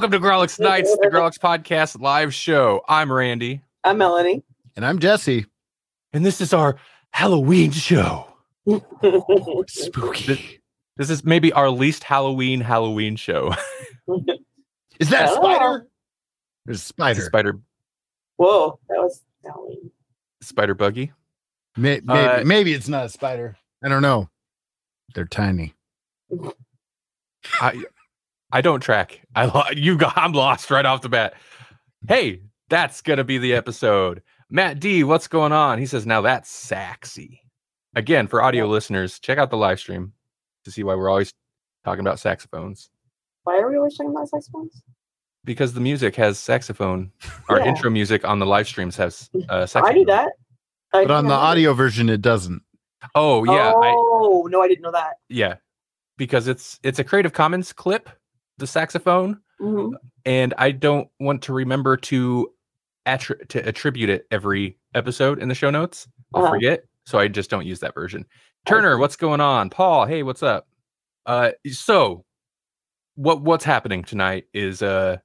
Welcome to Grawlix Nights, the Grawlix Podcast live show. I'm Randy, I'm Melanie. And I'm Jesse. and this is our Halloween show. Spooky. This is maybe our least Halloween Halloween show. Is that a Oh. spider? There's a It's a spider. spider, Whoa, that was Halloween. spider buggy. May- Maybe, Uh, maybe it's not a spider. I don't know. They're tiny. I, I don't track. I lo- you got. I'm lost right off the bat. Hey, that's gonna be the episode. Matt D, what's going on? He says now that's sexy. Again, for audio listeners, check out the live stream to see why we're always talking about saxophones. Why are we always talking about saxophones? because the music has saxophone. Our Yeah. intro music on the live streams has uh, I saxophone. knew that. I But on the didn't that. audio version, it doesn't. Oh yeah, I, Oh no, I didn't know that. yeah, because it's it's a Creative Commons clip, the saxophone, Mhm. and I don't want to remember to attri- to attribute it every episode in the show notes. I'll Uh-huh. forget, so I just don't use that version. Turner, what's going on? Paul, hey, what's up? Uh, so what what's happening tonight is uh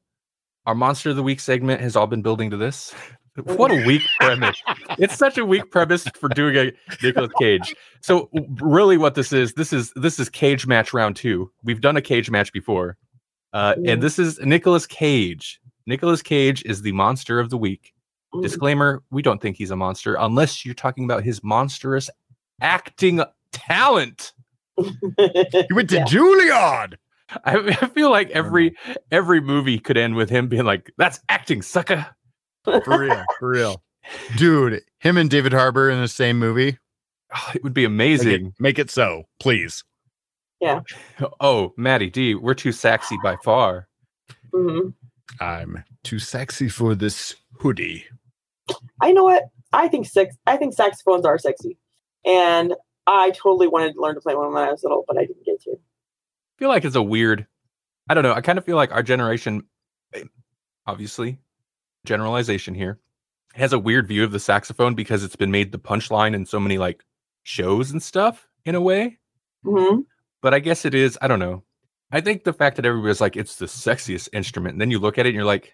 our monster of the week segment has all been building to this. what a weak premise! It's such a weak premise for doing a Nicolas Cage. So really, what this is, this is this is Cage match round two. We've done a Cage match before, uh, and this is Nicolas Cage. Nicolas Cage is the monster of the week. Mhm. Disclaimer: We don't think he's a monster unless you're talking about his monstrous acting talent. he went to Yeah. Juilliard. I, I feel like every every movie could end with him being like, "That's acting, sucker." For real. For real. Dude, him and David Harbour in the same movie. Oh, it would be Make it, amazing. make it so, please. Oh, Maddie D, we're too sexy by far. Mhm. I'm too sexy for this hoodie. I know what I think. Sex. I think saxophones are sexy, and I totally wanted to learn to play one when I was little, but I didn't get to. I feel like it's a weird. I don't know. I kind of feel like our generation, eh, obviously, generalization here, has a weird view of the saxophone because it's been made the punchline in so many like shows and stuff in a way. hmm but I guess it is. I don't know. I think the fact that everybody's like it's the sexiest instrument, and then you look at it and you're like,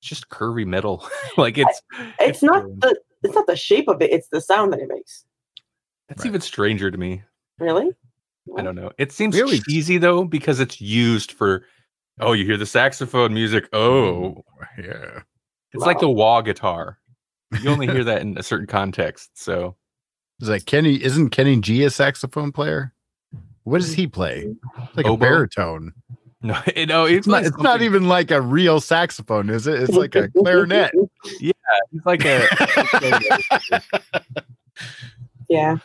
it's just curvy metal. like it's It's not um, the. It's not the shape of it. It's the sound that it makes. that's Right. even stranger to me. Really? I don't know. It seems really always- cheesy though because it's used for. Oh, you hear the saxophone music. Oh, Yeah. it's like the wah guitar. You only hear that in a certain context. So Is that Kenny? Isn't Kenny G a saxophone player? What does mm. he play? Like Oboe? a baritone. no, it, no, it's, It's not, it's not even like a real saxophone, is it? It's like a clarinet. Yeah, it's like a. yeah.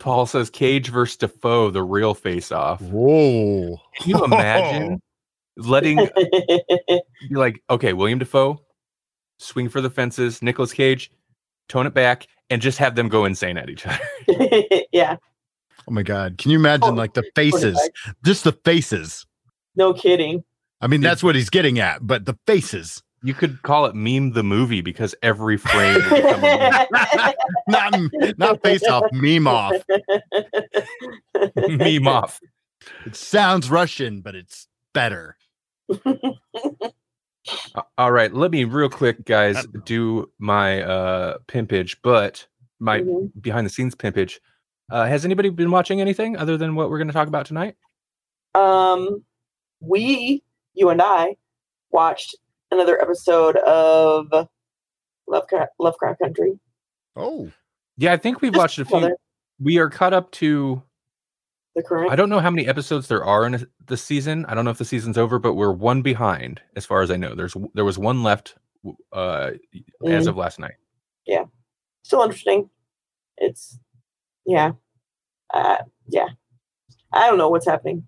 Paul says Cage versus Dafoe, the real face off. Whoa. Can you imagine letting be like, okay, William Dafoe, swing for the fences, Nicolas Cage, tone it back, and just have them go insane at each other. yeah. Oh my god. Can you imagine Oh, like the faces? Just the faces. No kidding. I mean, that's what he's getting at, but the faces. You could call it meme the movie because every frame would become a Not not face off, meme off. meme, meme off. It sounds Russian, but it's better. All right, let me real quick, guys, don't know. do my uh pimpage, but my Mhm. behind the scenes pimpage. Uh, has anybody been watching anything other than what we're going to talk about tonight? Um, we, you and I, watched another episode of Lovecraft, Lovecraft Country. Oh. Yeah, I think we've Just watched a few. another- We are caught up to The current. I don't know how many episodes there are in a- the season. I don't know if the season's over, but we're one behind as far as I know. There's there was one left w- uh as Mm. of last night. Yeah, still interesting. It's, yeah, uh, yeah. I don't know what's happening.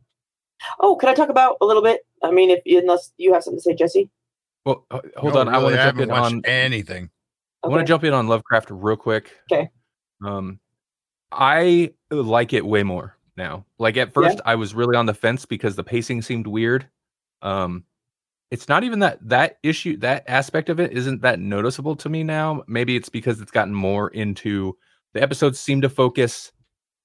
Oh, can I talk about a little bit? I mean, if unless you have something to say, Jesse. Well, uh, hold No, on. I want to jump in on. anything. I want to jump in on Lovecraft real quick. Okay. Um, I like it way more now. Like at first, I was really on the fence because the pacing seemed weird. Um, it's not even that that issue that aspect of it isn't that noticeable to me now. Maybe it's because it's gotten more into the episodes seem to focus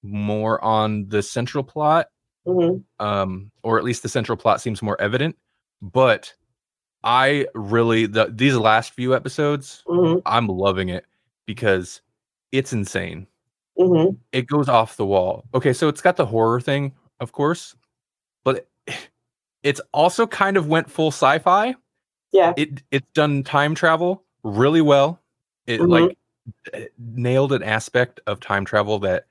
more on the central plot Mhm. um, or at least the central plot seems more evident. But I really the these last few episodes, Mhm. I'm loving it because it's insane. Mhm. It goes off the wall. Okay, so it's got the horror thing, of course, but it's also kind of went full sci-fi. Yeah. It it's done time travel really well. It like eh, nailed an aspect of time travel that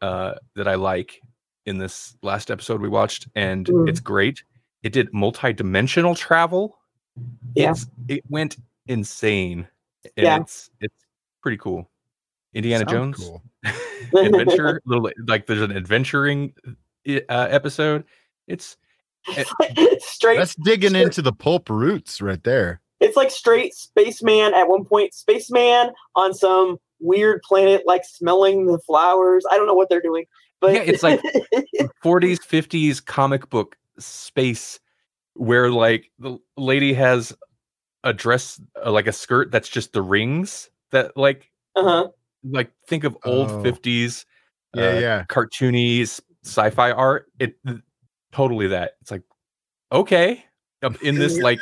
uh that I like in this last episode we watched and Mm. it's great. It did multi-dimensional travel. Yeah. It's it went insane. And Yeah. it's it's pretty cool. Indiana Sounds Jones Cool. adventure little like there's an adventuring uh, episode. It's straight. That's digging straight- into the pulp roots right there. It's like straight spaceman at one point. Spaceman on some weird planet, like smelling the flowers. I don't know what they're doing, but Yeah, it's like- 40s 50s comic book space where like the lady has a dress uh, like a skirt that's just the rings that like uh-huh. like think of old Oh. 50s Yeah, uh, yeah. cartoony sci-fi art it totally that it's like okay in this like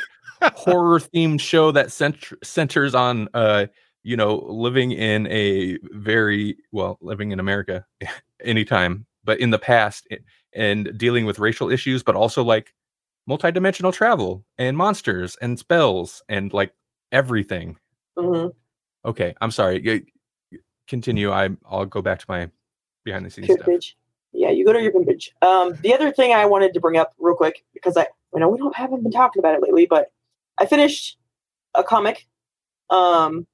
horror themed show that cent- centers on uh you know living in a very well living in america anytime but in the past and dealing with racial issues but also like multidimensional travel and monsters and spells and like everything Mhm. okay i'm sorry continue i i'll go back to my behind the scenes stuff. Yeah, you go to your page. Um, the other thing I wanted to bring up real quick because I, I know we don't haven't been talking about it lately, but I finished a comic, um,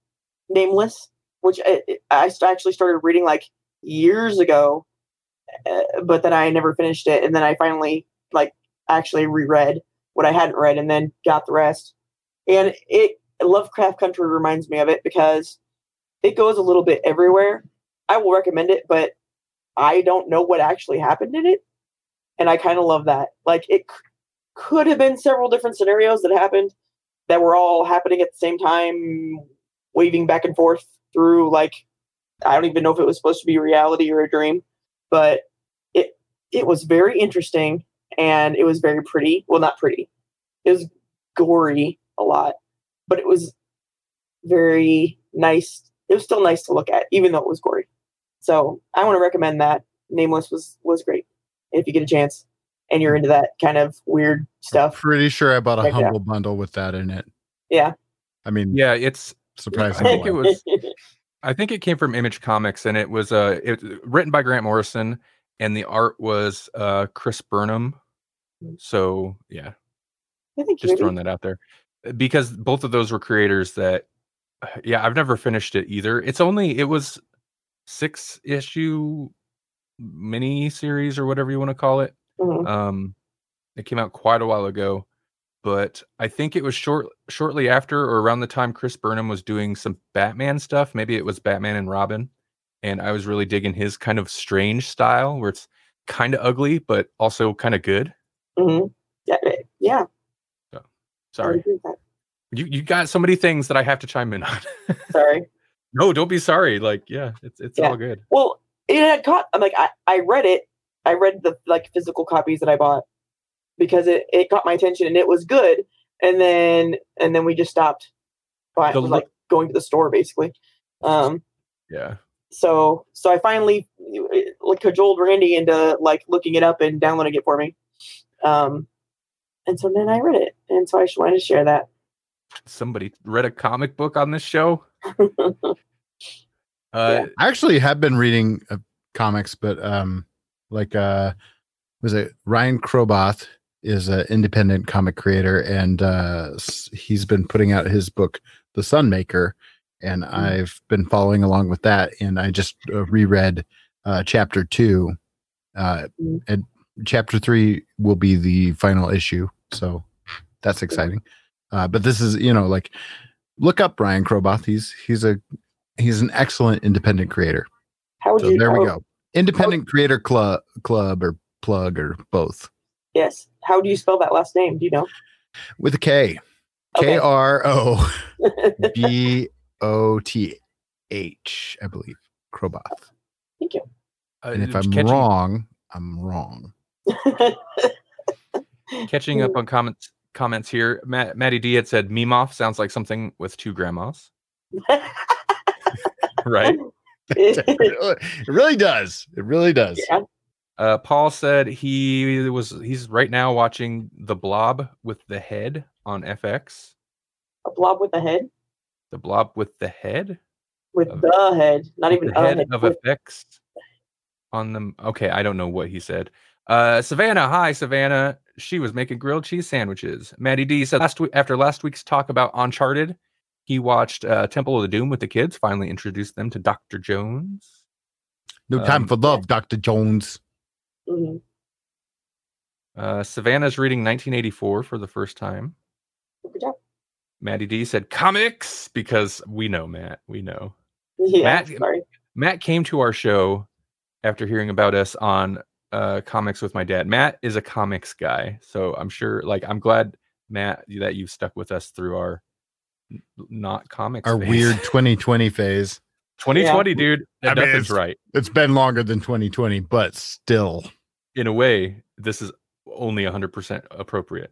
Nameless, which I, I actually started reading like years ago, uh, but then I never finished it, and then I finally like actually reread what I hadn't read, and then got the rest. And it Lovecraft Country reminds me of it because it goes a little bit everywhere. I will recommend it, but I don't know what actually happened in it. And I kind of love that. Like it could have been several different scenarios that happened that were all happening at the same time, waving back and forth through like I don't even know if it was supposed to be reality or a dream, but it it was very interesting and it was very pretty. Well, not pretty. It was gory a lot, but it was very nice. It was still nice to look at, even though it was gory. So I want to recommend that. Nameless was was great. If you get a chance and you're into that kind of weird stuff. Pretty sure I bought a Like that. humble bundle with that in it. Yeah. I mean, yeah it's surprising. I think it was I think it came from Image Comics, and it was uh, it written by Grant Morrison, and the art was uh Chris Burnham. So yeah, I think just maybe. throwing that out there, because both of those were creators that, yeah, I've never finished it either. It's only it was six issue mini series or whatever you want to call it. Mhm. Um, it came out quite a while ago, but I think it was short shortly after or around the time Chris Burnham was doing some Batman stuff. Maybe it was Batman and Robin, and I was really digging his kind of strange style where it's kind of ugly but also kind of good. Mm-hmm. Yeah, eh, yeah. Sorry, agree with that. you you got so many things that I have to chime in on. Sorry. no, don't be sorry. Like, yeah, it's it's Yeah. all good. Well, it had caught. I'm like, I, I read it. I read the like physical copies that I bought because it, it caught my attention and it was good. And then and then we just stopped. Buying, The like going to the store basically. Um. Yeah, So so I finally like cajoled Randy into like looking it up and downloading it for me. Um. And so then I read it, and so I just wanted to share that. somebody read a comic book on this show. Uh, I actually have been reading uh, comics, but um, like uh, was it Ryan Kroboth is an independent comic creator, and uh, he's been putting out his book, The Sunmaker, and I've been following along with that, and I just uh, reread uh, chapter two, uh, Mm. and chapter three will be the final issue, so that's exciting. Uh, but this is, you know, like look up Ryan Kroboth. He's he's a he's an excellent independent creator. How would So you? there we go. Independent creator club club or plug or both Yes. How do you spell that last name? Do you know? with a K. Okay. K R O B O T H, I believe. Kroboth. Thank you. Uh, And if I'm catching, wrong, I'm wrong. catching up on comments comments here, Matt, Maddie D had said Memoff sounds like something with two grandmas, right? it really does. It really does. yeah. Uh, Paul said he was he's right now watching The Blob with the Head on FX. A blob with a head. The Blob with the Head, With Of- the head. Not even the head head. of with- FX on them. Okay, I don't know what he said. Uh, Savannah, hi Savannah. She was making grilled cheese sandwiches. Maddie D said last week after last week's talk about Uncharted, he watched uh, Temple of the Doom with the kids. Finally introduced them to Doctor Jones. No time Um, for love, Dr. Jones. Mhm. Uh, Savannah's reading 1984 for the first time. Good job. Maddie D said comics because we know Matt. We know Yeah. Matt- sorry. Matt came to our show after hearing about us on uh, comics with my dad. Matt is a comics guy, so I'm sure. Like, I'm glad Matt that you stuck with us through our n- not comics. Our phase. weird 2020 phase. 2020, dude. I mean, Nothing's it's- right. It's been longer than 2020, but still. In a way, this is only 100% appropriate.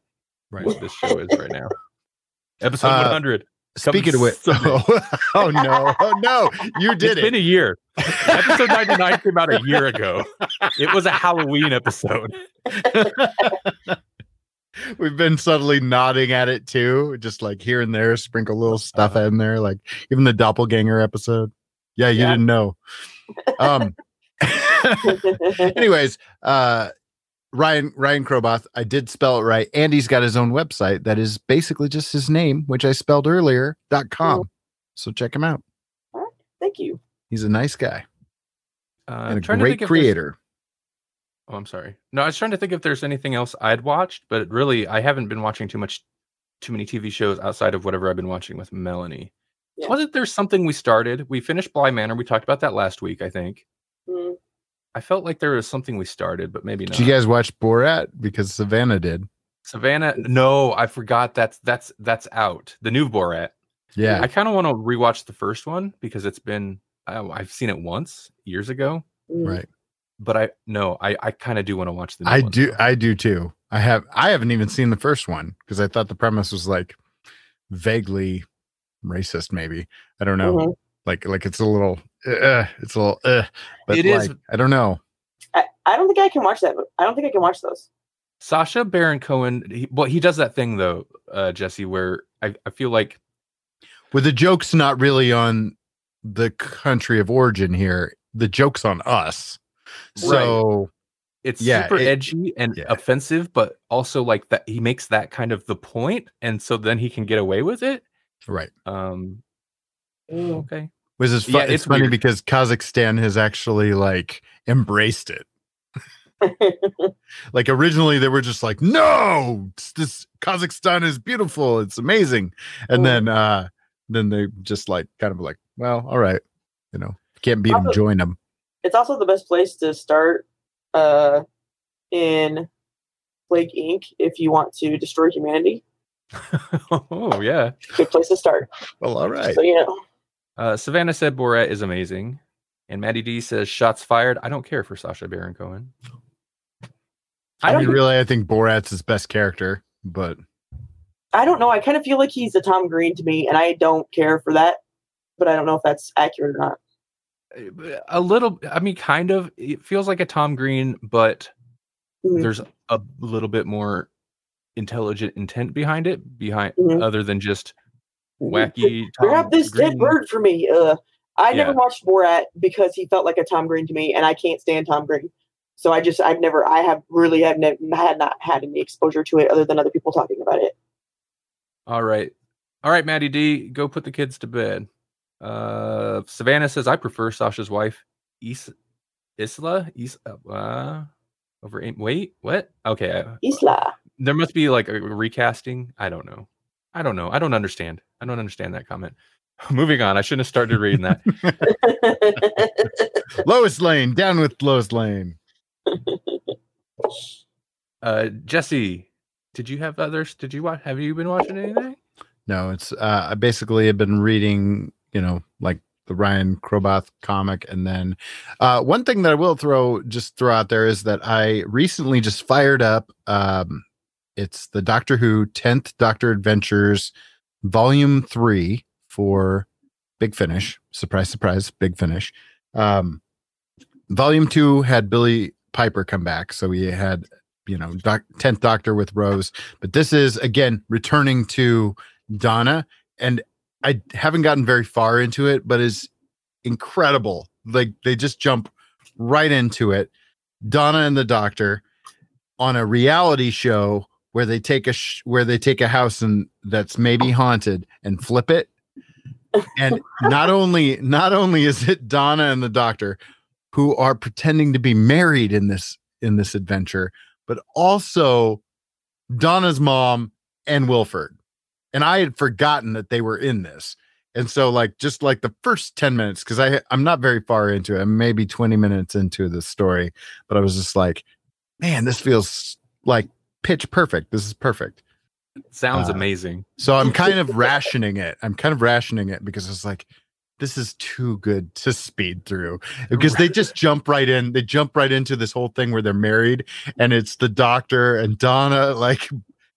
Right. What this show is right now. Episode Uh, 100. Coming Speaking of which, oh, oh no, oh no, you did it's it. been a year. episode 99 came out a year ago. It was a Halloween episode. We've been subtly nodding at it too, just like here and there, sprinkle little stuff Uh-huh. in there, like even the doppelganger episode. Yeah, you Yeah. didn't know. Um anyways, uh Ryan Ryan Kroboth, I did spell it right. Andy's got his own website that is basically just his name, which I spelled earlier, dot com. So check him out. Thank you. He's a nice guy Uh, and a trying to great think if creator. Oh, I'm sorry. No, I was trying to think if there's anything else I'd watched, but really, I haven't been watching too much, too many TV shows outside of whatever I've been watching with Melanie. Yeah. Wasn't there something we started? We finished Bly Manor. We talked about that last week, I think. Mm, I felt like there was something we started, but maybe not. Did you guys watch Borat? Because Savannah did. Savannah? No, I forgot. That's that's that's out. The new Borat. Yeah. I kind of want to rewatch the first one because it's been oh, I've seen it once years ago, mm. right. But I no, I I kind of do want to watch the. New I one, do though. I do too. I have I haven't even seen the first one because I thought the premise was like vaguely racist maybe. I don't know. Mhm. Like like it's a little uh, it's a little uh, but It is- like, I don't know. I, I don't think I can watch that. I don't think I can watch those. Sacha Baron Cohen. He, well, he does that thing though, uh, Jesse, where I, I feel like With the joke's not really on the country of origin here. The joke's on us. So it's Yeah, super it- edgy and yeah. offensive, but also like that he makes that kind of the point, and so then he can get away with it. right. Um, Mm. okay, Which is Yeah, it's, it's funny because Kazakhstan has actually like embraced it. Like originally they were just like, no, this Kazakhstan is beautiful, it's amazing. And Mm. then uh then they just like kind of like, well, all right, you know, can't beat them, join them. It's also the best place to start uh, in Plague Inc. if you want to destroy humanity. oh yeah. Good place to start. Well, all right. So you know, Uh, Savannah said Borat is amazing, and Maddie D says shots fired. I don't care for Sacha Baron Cohen. I, don't mean, think- really, I think Borat's his best character, but I don't know. I kind of feel like he's a Tom Green to me, and I don't care for that. But I don't know if that's accurate or not. A little, I mean, kind of. It feels like a Tom Green, but Mhm. there's a little bit more intelligent intent behind it, behind Mhm. other than just wacky. Grab Tom this dead bird for me. Uh, I never watched Borat because he felt like a Tom Green to me, and I can't stand Tom Green. So I just, I've never, I have really, have never, had not had any exposure to it other than other people talking about it. All right. All right, Maddie D, go put the kids to bed. Uh Savannah says I prefer Sacha's wife, Is Isla, Is uh over Am- wait, what? Okay. uh, Isla. There must be like a recasting. I don't know. I don't know. I don't understand. I don't understand that comment. Moving on. I shouldn't have started reading that. Lois Lane, down with Lois Lane. Uh, Jesse, did you have others? Did you watch? Have you been watching anything? No, it's uh, I basically have been reading, you know, like the Ryan Kroboth comic, and then uh, one thing that I will throw just throw out there is that I recently just fired up. Um, it's the Doctor Who Tenth Doctor Adventures, Volume Three for Big Finish. Surprise, surprise, Big Finish. Um, volume Two had Billie Piper come back, so we had you know doc- Tenth Doctor with Rose, but this is again returning to Donna, and I haven't gotten very far into it, but is incredible. Like they just jump right into it. Donna and the Doctor on a reality show where they take a sh- where they take a house and that's maybe haunted and flip it. And not only not only is it Donna and the Doctor who are pretending to be married in this in this adventure, but also Donna's mom and Wilfred and I had forgotten that they were in this. And so, like, just like the first 10 minutes, because I I'm not very far into it, I'm maybe 20 minutes into the story, but I was just like, man, this feels like pitch perfect. This is perfect. Sounds Uh, amazing. So I'm kind of rationing it. I'm kind of rationing it because it's like, this is too good to speed through because they just jump right in. They jump right into this whole thing where they're married and it's the doctor and Donna like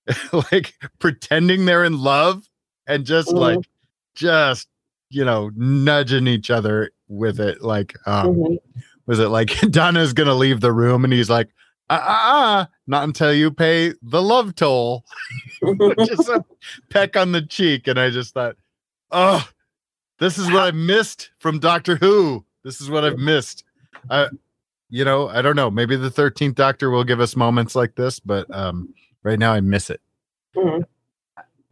like pretending they're in love and just Mhm. like just you know nudging each other with it like um Mhm. was it like Donna's gonna leave the room and he's like uh uh, uh not until you pay the love toll just a peck on the cheek and I just thought oh this is what I missed from Doctor Who this is what I've missed I you know I don't know maybe the 13th doctor will give us moments like this but um right now I miss it Mhm.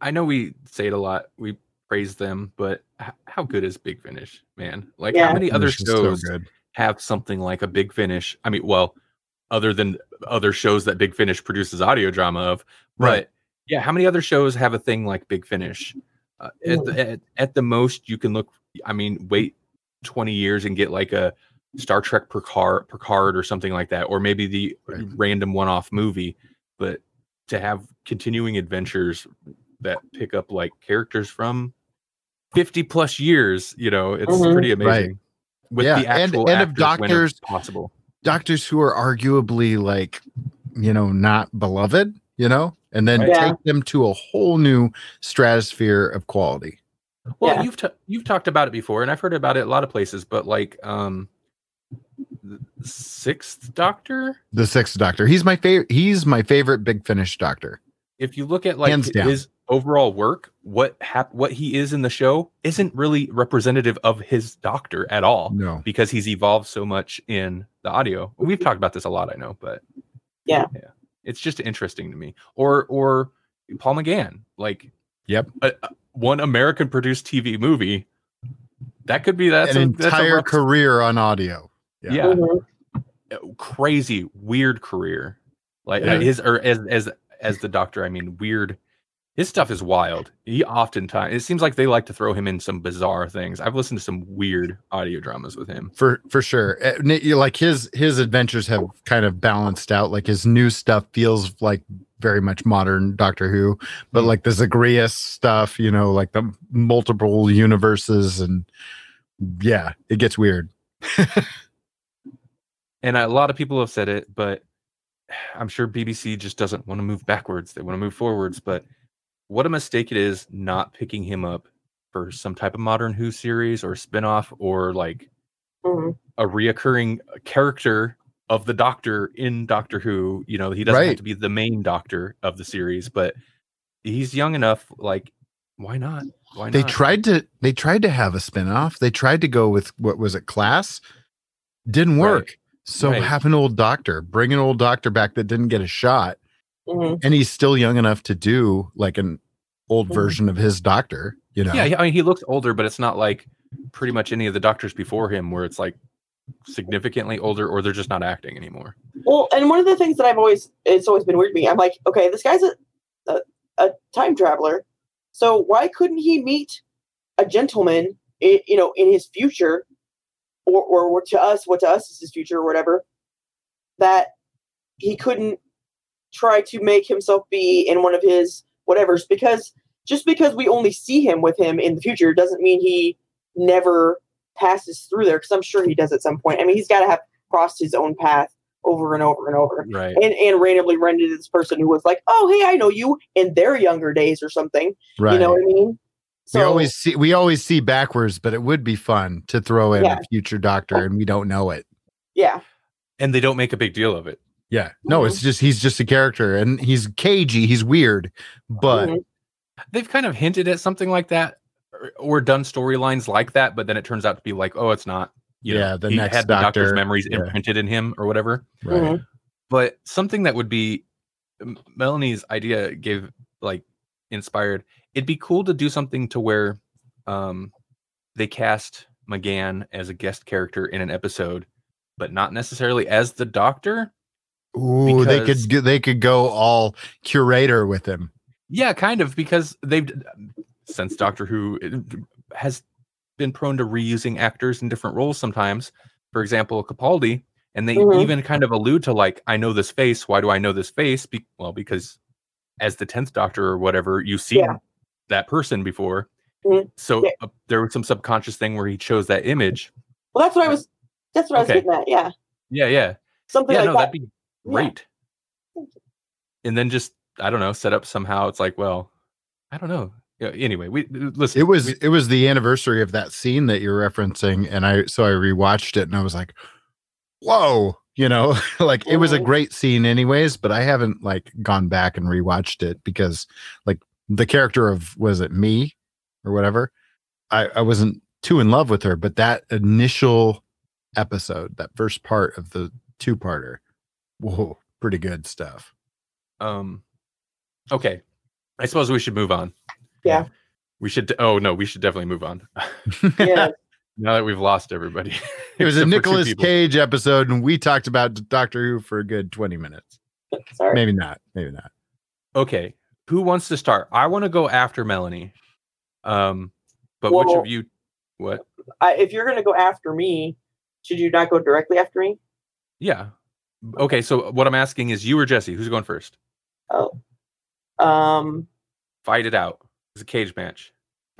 I know we say it a lot. We praise them, but how good is Big Finish, man? Like Yeah. how many other Finish is so shows have something like a Big Finish? I mean, well, other than other shows that Big Finish produces audio drama of, Right. but yeah, how many other shows have a thing like Big Finish? Uh, at, the, at, at the most, you can look. I mean, wait twenty years and get like a Star Trek Picard, Picard or something like that, or maybe the Right. random one-off movie. But to have continuing adventures that pick up like characters from 50 plus years you know it's Mhm. pretty amazing Right. with Yeah, the and- actual and of actors when it's doctors- possible doctors who are arguably like you know not beloved you know and then Right. Yeah. take them to a whole new stratosphere of quality well Yeah. you've t- you've talked about it before and i've heard about it a lot of places but like um the sixth doctor the sixth doctor he's my favorite he's my favorite big finish doctor if you look at like his overall work what hap- what he is in the show isn't really representative of his doctor at all no because he's evolved so much in the audio. We've talked about this a lot, I know, but Yeah. yeah, it's just interesting to me. Or or Paul McGann, like Yep. a, a- one American produced TV movie. That could be that's an a, that's a entire rough- career on audio yeah, yeah. Mhm. crazy weird career. Like uh, Yeah. his or as as as the doctor, I mean weird. His stuff is wild. He oftentimes it seems like they like to throw him in some bizarre things. I've listened to some weird audio dramas with him. for for sure Nick, you- like his his adventures have kind of balanced out like his new stuff feels like very much modern doctor who but Mm. like the zagreus stuff you know like the multiple universes and yeah it gets weird and a lot of people have said it, but I'm sure BBC just doesn't want to move backwards. They want to move forwards. But what a mistake it is not picking him up for some type of modern Who series or spinoff or like Mhm. a reoccurring character of the Doctor in Doctor Who. You know, he doesn't have to be the main Doctor of the series, but he's young enough. Like, why not? Why they not? tried to they tried to have a spin-off they tried to go with what was it class didn't Right. Work so Right. have an old doctor bring an old doctor back that didn't get a shot Mhm. and he's still young enough to do like an old Mhm. version of his doctor you know Yeah, I mean, he looks older, but it's not like pretty much any of the doctors before him where it's like significantly older or they're just not acting anymore. Well, and one of the things that I've always it's always been weird to me. I'm like, okay, this guy's a a, a time traveler, So why couldn't he meet a gentleman, i- you know, in his future, or or what to us, what to us is his future, or whatever, that he couldn't try to make himself be in one of his whatevers because just because we only see him with him in the future doesn't mean he never passes through there because I'm sure he does at some point. I mean, he's got to have crossed his own path over and over and over Right. and, and randomly run into this person who was like, oh, hey, I know you in their younger days or something. Right. You know what I mean? We always see we always see backwards, but it would be fun to throw in Yeah. a future doctor and we don't know it. yeah. And they don't make a big deal of it. Yeah. No, Mhm. it's just he's just a character and he's cagey, he's weird, but Mhm. They've kind of hinted at something like that or, or done storylines like that, but then it turns out to be like, oh, it's not. You know, Yeah, the he next had the doctor's memories yeah. imprinted in him or whatever. right. Mhm. but something that would be Melanie's idea gave like inspired. It'd be cool to do something to where um they cast McGann as a guest character in an episode, but not necessarily as the doctor. Ooh, they could they could go all curator with him. Yeah, kind of because they've since Doctor Who uh, has been prone to reusing actors in different roles sometimes. For example, Capaldi, and they Mhm. even kind of allude to like, I know this face. Why do I know this face? Be- well, because as the tenth Doctor or whatever, you see Yeah. That person before. Mhm. So Yeah. uh, there was some subconscious thing where he chose that image. Well, that's what I was. That's what I was Okay. getting at. Yeah, Yeah, yeah, something yeah. like no, that. that'd be Yeah. great. And then just I don't know, set up somehow. It's like, well, I don't know. Yeah, Anyway, we listen. It was we- it was the anniversary of that scene that you're referencing, and I so I rewatched it and I was like, whoa, you know, like it was a Mhm. great scene anyways, but I haven't like gone back and rewatched it because like the character of was it me or whatever, I, I wasn't too in love with her, but that initial episode, that first part of the two parter, whoa, pretty good stuff. Um. Okay, I suppose we should move on. Yeah. We should. Oh no, we should definitely move on. yeah, now that we've lost everybody, It was a Except for two Nicolas people. Cage episode, and we talked about Doctor Who for a good 20 minutes. sorry. Maybe not. Maybe not. Okay, who wants to start? I want to go after Melanie. Um, but which of you? What? I, if you're going to go after me, should you not go directly after me? Yeah. Okay, so what I'm asking is, you or Jesse? Who's going first? Oh, um, Fight it out. It's a cage match.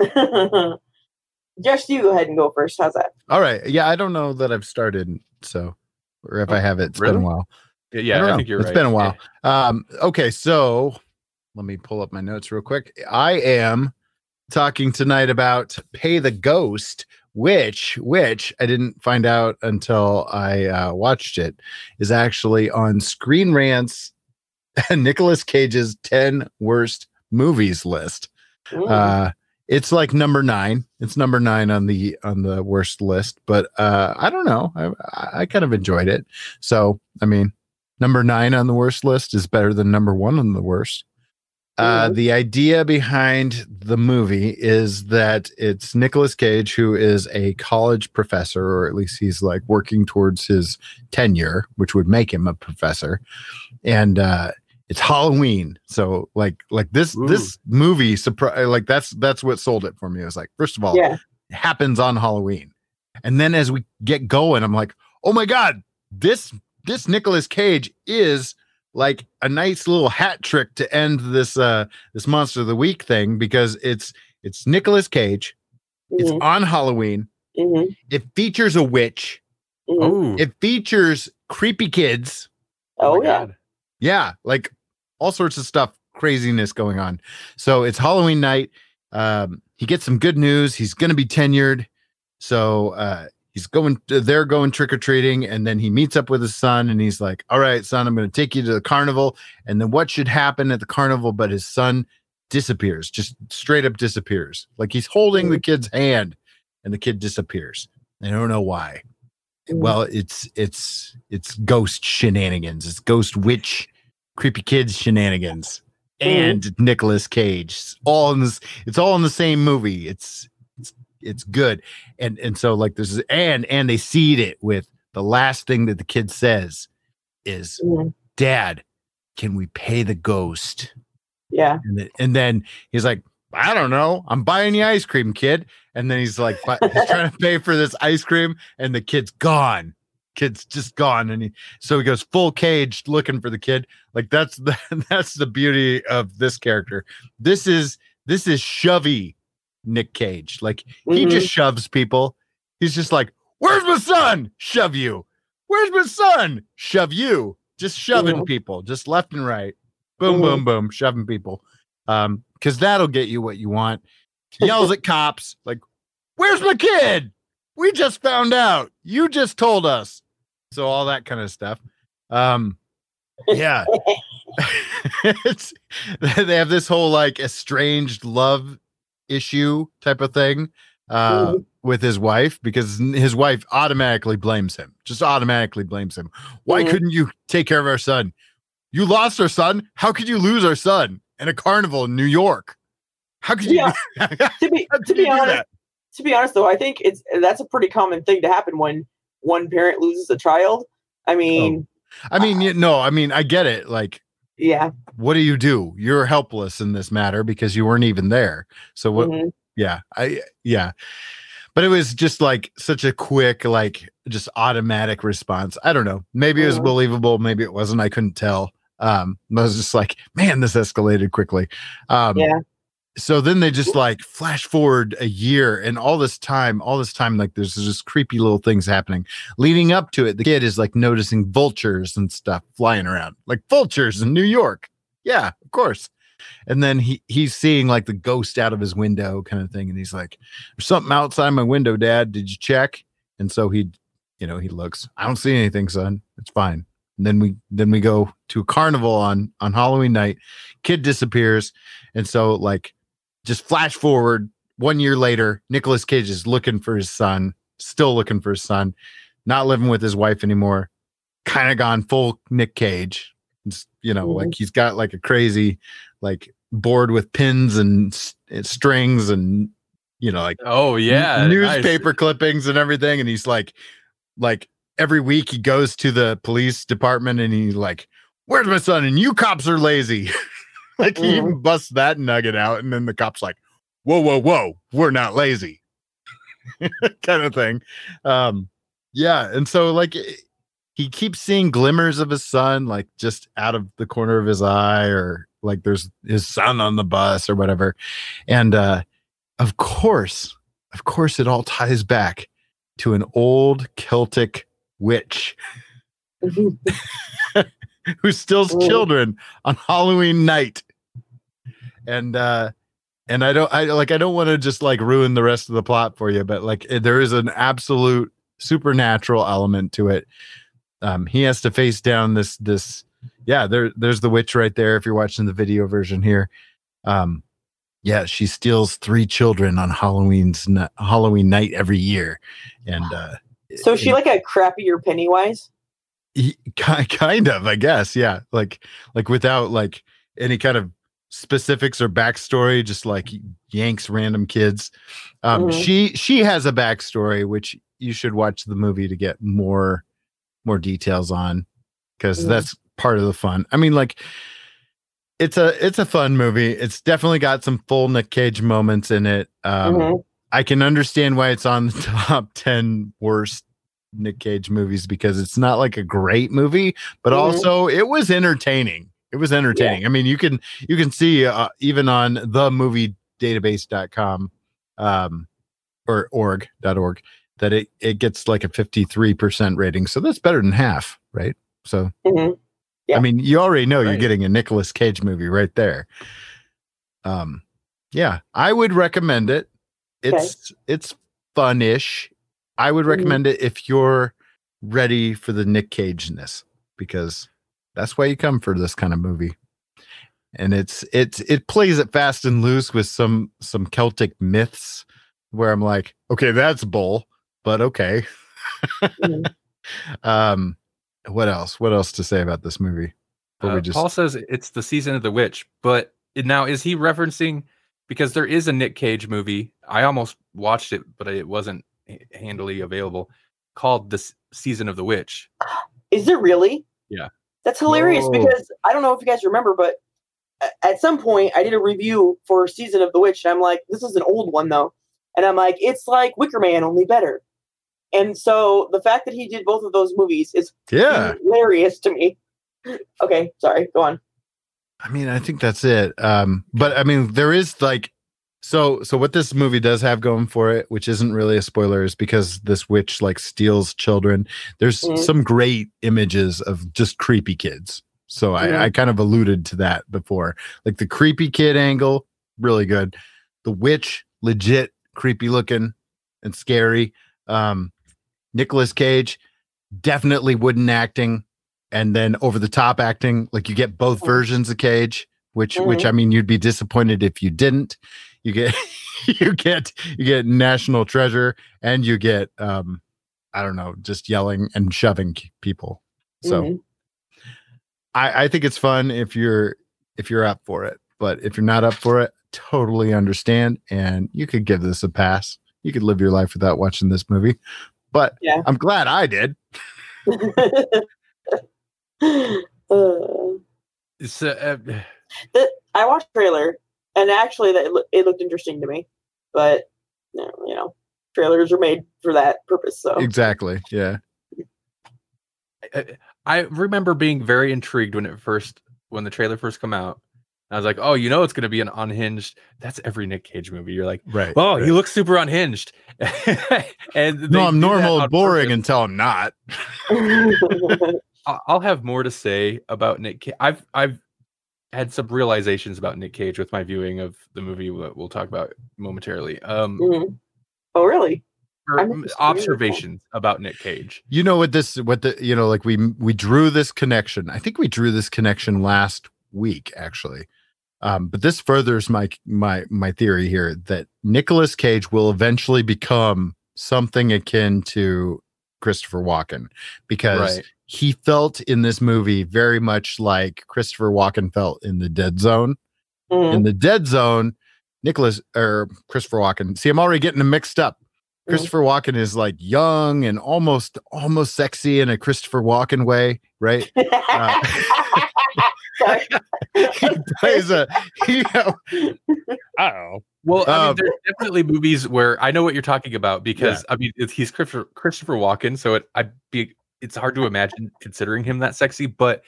just you go ahead and go first. How's that? All right. Yeah, I don't know that I've started. So, or if I have it, it's been a while. Yeah, I yeah I, think you're It's right. been a while. Yeah. Um, okay, so let me pull up my notes real quick. I am talking tonight about Pay the Ghost, which which I didn't find out until I uh, watched it, is actually on Screen Rant's Nicolas Cage's 10 worst movies list. Uh it's like number nine. It's number nine on the on the worst list, but uh I don't know. I I- I kind of enjoyed it. So I mean, number nine on the worst list is better than number one on the worst. Uh, Mhm. the idea behind the movie is that it's Nicolas Cage, who is a college professor, or at least he's like working towards his tenure, which would make him a professor. And uh, it's Halloween, so like like this Ooh. this movie surprise like that's that's what sold it for me. It was like first of all, yeah, it happens on Halloween. And then as we get going, I'm like, oh my God, this this Nicolas Cage is like a nice little hat trick to end this uh this monster of the week thing because it's it's Nicolas Cage, it's Mhm, on Halloween, mhm, it features a witch, mhm. Oh, it features creepy kids. oh, my yeah, God. Yeah, like all sorts of stuff, craziness going on. So it's Halloween night. Um, he gets some good news. He's going to be tenured. So uh, he's going. They're going trick or treating, and then he meets up with his son, and he's like, "All right, son, I'm going to take you to the carnival." And then what should happen at the carnival? But his son disappears, just straight up disappears. Like he's holding the kid's hand, and the kid disappears. I don't know why. Mhm. Well, it's it's it's ghost shenanigans. It's ghost witch, creepy kids shenanigans, and Nicolas Cage. All in this. It's all in the same movie. It's it's good. And and so like this is and and they seed it with the last thing that the kid says is, mhm, "Dad, can we pay the ghost?" yeah, And, then- and then he's like, I don't know. I'm buying you ice cream, kid. And then he's like, he's trying to pay for this ice cream, and the kid's gone. Kid's just gone, and he so he goes full caged looking for the kid. Like that's the that's the beauty of this character. This is this is shovey Nick Cage. Like he Mhm. just shoves people. He's just like, "Where's my son? Shove you. Where's my son? Shove you." Just shoving Mhm. people, just left and right. Boom, Mhm. boom, boom, shoving people. Um, because that'll get you what you want. Yells at cops, like, "Where's my kid? We just found out. You just told us." So all that kind of stuff. Um, yeah. it's they have this whole like estranged love issue type of thing uh Mhm. with his wife because his wife automatically blames him just automatically blames him why Mhm. couldn't you take care of our son you lost our son how could you lose our son in a carnival in new york how could you Yeah. to be to be honest, that? to be honest though, I think it's that's a pretty common thing to happen when one parent loses a child. I mean, i mean you no i mean i get it like yeah. what do you do you're helpless in this matter because you weren't even there so what mhm. yeah i yeah but it was just like such a quick like just automatic response i don't know maybe it was Mhm. believable maybe it wasn't i couldn't tell um i was just like man this escalated quickly um Yeah. So then they just like flash forward a year and all this time all this time like there's just creepy little things happening. Leading up to it the kid is like noticing vultures and stuff flying around like vultures in new york. Yeah of course. And then he he's seeing like the ghost out of his window kind of thing and he's like there's something outside my window dad. Did you check? And so he you know he looks. I don't see anything son. It's fine. And then we then we go to a carnival on on halloween night. Kid disappears. And so like just flash forward one year later Nicolas cage is looking for his son still looking for his son not living with his wife anymore kind of gone full nick cage It's, you know Mhm. like he's got like a crazy like board with pins and s- and strings and you know like Oh n- yeah, nice. newspaper clippings and everything and he's like like every week he goes to the police department and he's like where's my son and you cops are lazy like he even busts that nugget out and then the cops like whoa whoa whoa we're not lazy kind of thing um yeah and so like he keeps seeing glimmers of his son like just out of the corner of his eye or like there's his son on the bus or whatever and uh of course of course it all ties back to an old celtic witch Mhm. who steals Oh. children on Halloween night. And uh and I don't I like I don't want to just like ruin the rest of the plot for you, but like eh, there is an absolute supernatural element to it. Um he has to face down this this yeah, there there's the witch right there if you're watching the video version here. Um yeah, she steals three children on Halloween's n- Halloween night every year. And uh So is she like a crappier Pennywise? He- kind of i guess yeah like like without like any kind of specifics or backstory just like yanks random kids um Mhm. she she has a backstory which you should watch the movie to get more more details on because Mhm. that's part of the fun i mean like it's a it's a fun movie it's definitely got some full nick cage moments in it um Mhm. I can understand why it's on the top 10 worst Nick Cage movies because it's not like a great movie, but Mhm. also it was entertaining. It was entertaining. I mean, you can you can see uh, even on the moviedatabase.com um or org.org that it it gets like a 53% rating. So that's better than half, right? So Mhm. Yeah. I mean, you already know you're getting a Nicolas Cage movie right there. Um, yeah, I would recommend it. Okay. It's it's fun-ish. I would Mhm. recommend it if you're ready for the Nick Cage-ness because that's why you come for this kind of movie. And it's it's it plays it fast and loose with some some Celtic myths where I'm like, okay, that's bull, but okay. Mhm. um what else? What else to say about this movie? Before we Uh, just- Paul says it's the season of the witch, but now is he referencing because there is a Nick Cage movie? I almost watched it, but it wasn't handily available. Called the S- season of the witch. Is it really? Yeah. That's hilarious because I don't know if you guys remember, but at some point I did a review for Season of the Witch, and I'm like, this is an old one though, and I'm like, it's like Wicker Man, only better. And so the fact that he did both of those movies is Yeah. hilarious to me. Okay, sorry, go on. I mean, I think that's it. Um, but I mean, there is like, so so what this movie does have going for it, which isn't really a spoiler, is because this witch like steals children. There's Mhm. some great images of just creepy kids. So Mhm. I, I kind of alluded to that before, like the creepy kid angle, really good. The witch, legit creepy looking and scary. Um, Nicolas Cage, definitely wooden acting and then over the top acting like you get both Mhm. versions of cage which which Mhm. i mean you'd be disappointed if you didn't you get you get you get national treasure and you get um i don't know just yelling and shoving people. So Mhm. i i think it's fun if you're if you're up for it but if you're not up for it totally understand and you could give this a pass. You could live your life without watching this movie but Yeah. i'm glad i did. Uh, It's, uh, uh, the, I watched trailer, and actually, that it, loo- it looked interesting to me. But you know, you know, trailers are made for that purpose. So exactly yeah I- I remember being very intrigued when it first when the trailer first come out. I was like, "Oh, you know, it's going to be an unhinged." That's every Nick Cage movie. You're like, right "Oh, right. he looks super unhinged." and no i'm normal and boring purpose. until i'm not I- I'll have more to say about Nick. Cage. I've I've had some realizations about Nick Cage with my viewing of the movie that we'll talk about momentarily. Um, Mhm. Oh, really? or I'm m- interested in your observations about Nick Cage. you know what this what the you know like we we drew this connection i think we drew this connection last week actually um but this furthers my my my theory here that Nicolas cage will eventually become something akin to christopher walken because Right. He felt in this movie very much like christopher walken felt in the dead zone Mhm. in the dead zone Nicolas or Christopher Walken. See, I'm already getting them mixed up. Mhm. Christopher Walken is like young and almost almost sexy in a Christopher Walken way, right? uh, he plays a he, I don't know. Well, I mean, Um, there's definitely movies where I know what you're talking about because I mean, it's, he's Christopher, Christopher Walken, so it I be it's hard to imagine considering him that sexy, but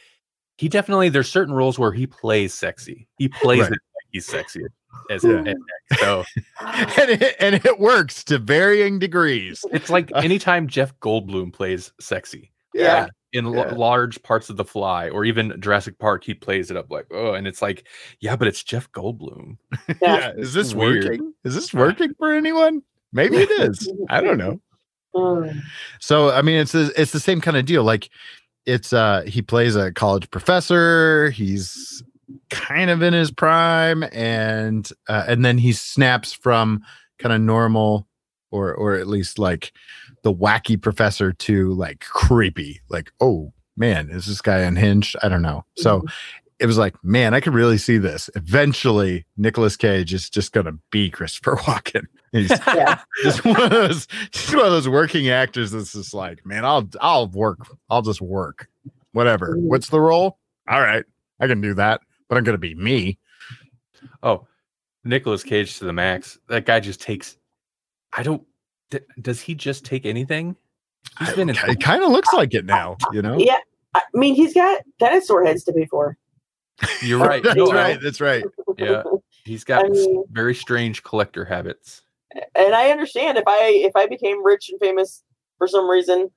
he definitely there's certain roles where he plays sexy. He plays Right. it like he's sexy as, Yeah. as So and it, and it works to varying degrees. it's like anytime Jeff Goldblum plays sexy Yeah. in l- large parts of The Fly or even Jurassic Park, he plays it up like oh, and it's like yeah, but it's Jeff Goldblum. Yeah. Is this Weird. working? Is this working for anyone? Maybe it is. I don't know. Mm. So I mean, it's the- it's the same kind of deal. Like it's uh he plays a college professor. He's kind of in his prime, and uh, and then he snaps from kind of normal, or or at least like the wacky professor to like creepy. Like oh man, is this guy unhinged? I don't know. So. It was like, man, I could really see this. Eventually, Nicolas Cage is just gonna be Christopher Walken. He's Yeah. just one of those just one of those working actors that's just like, man, I'll I'll work. I'll just work. Whatever. Mhm. What's the role? All right. I can do that, but I'm gonna be me. Oh, Nicolas Cage to the max. That guy just takes. I don't. d- does he just take anything? He's been in. It kind of looks like it now, you know? Yeah. I mean, he's got dinosaur heads to pay for. You're right. That's No, right. That's right. Yeah. He's got I mean- very strange collector habits. And I understand if I if I became rich and famous for some reason,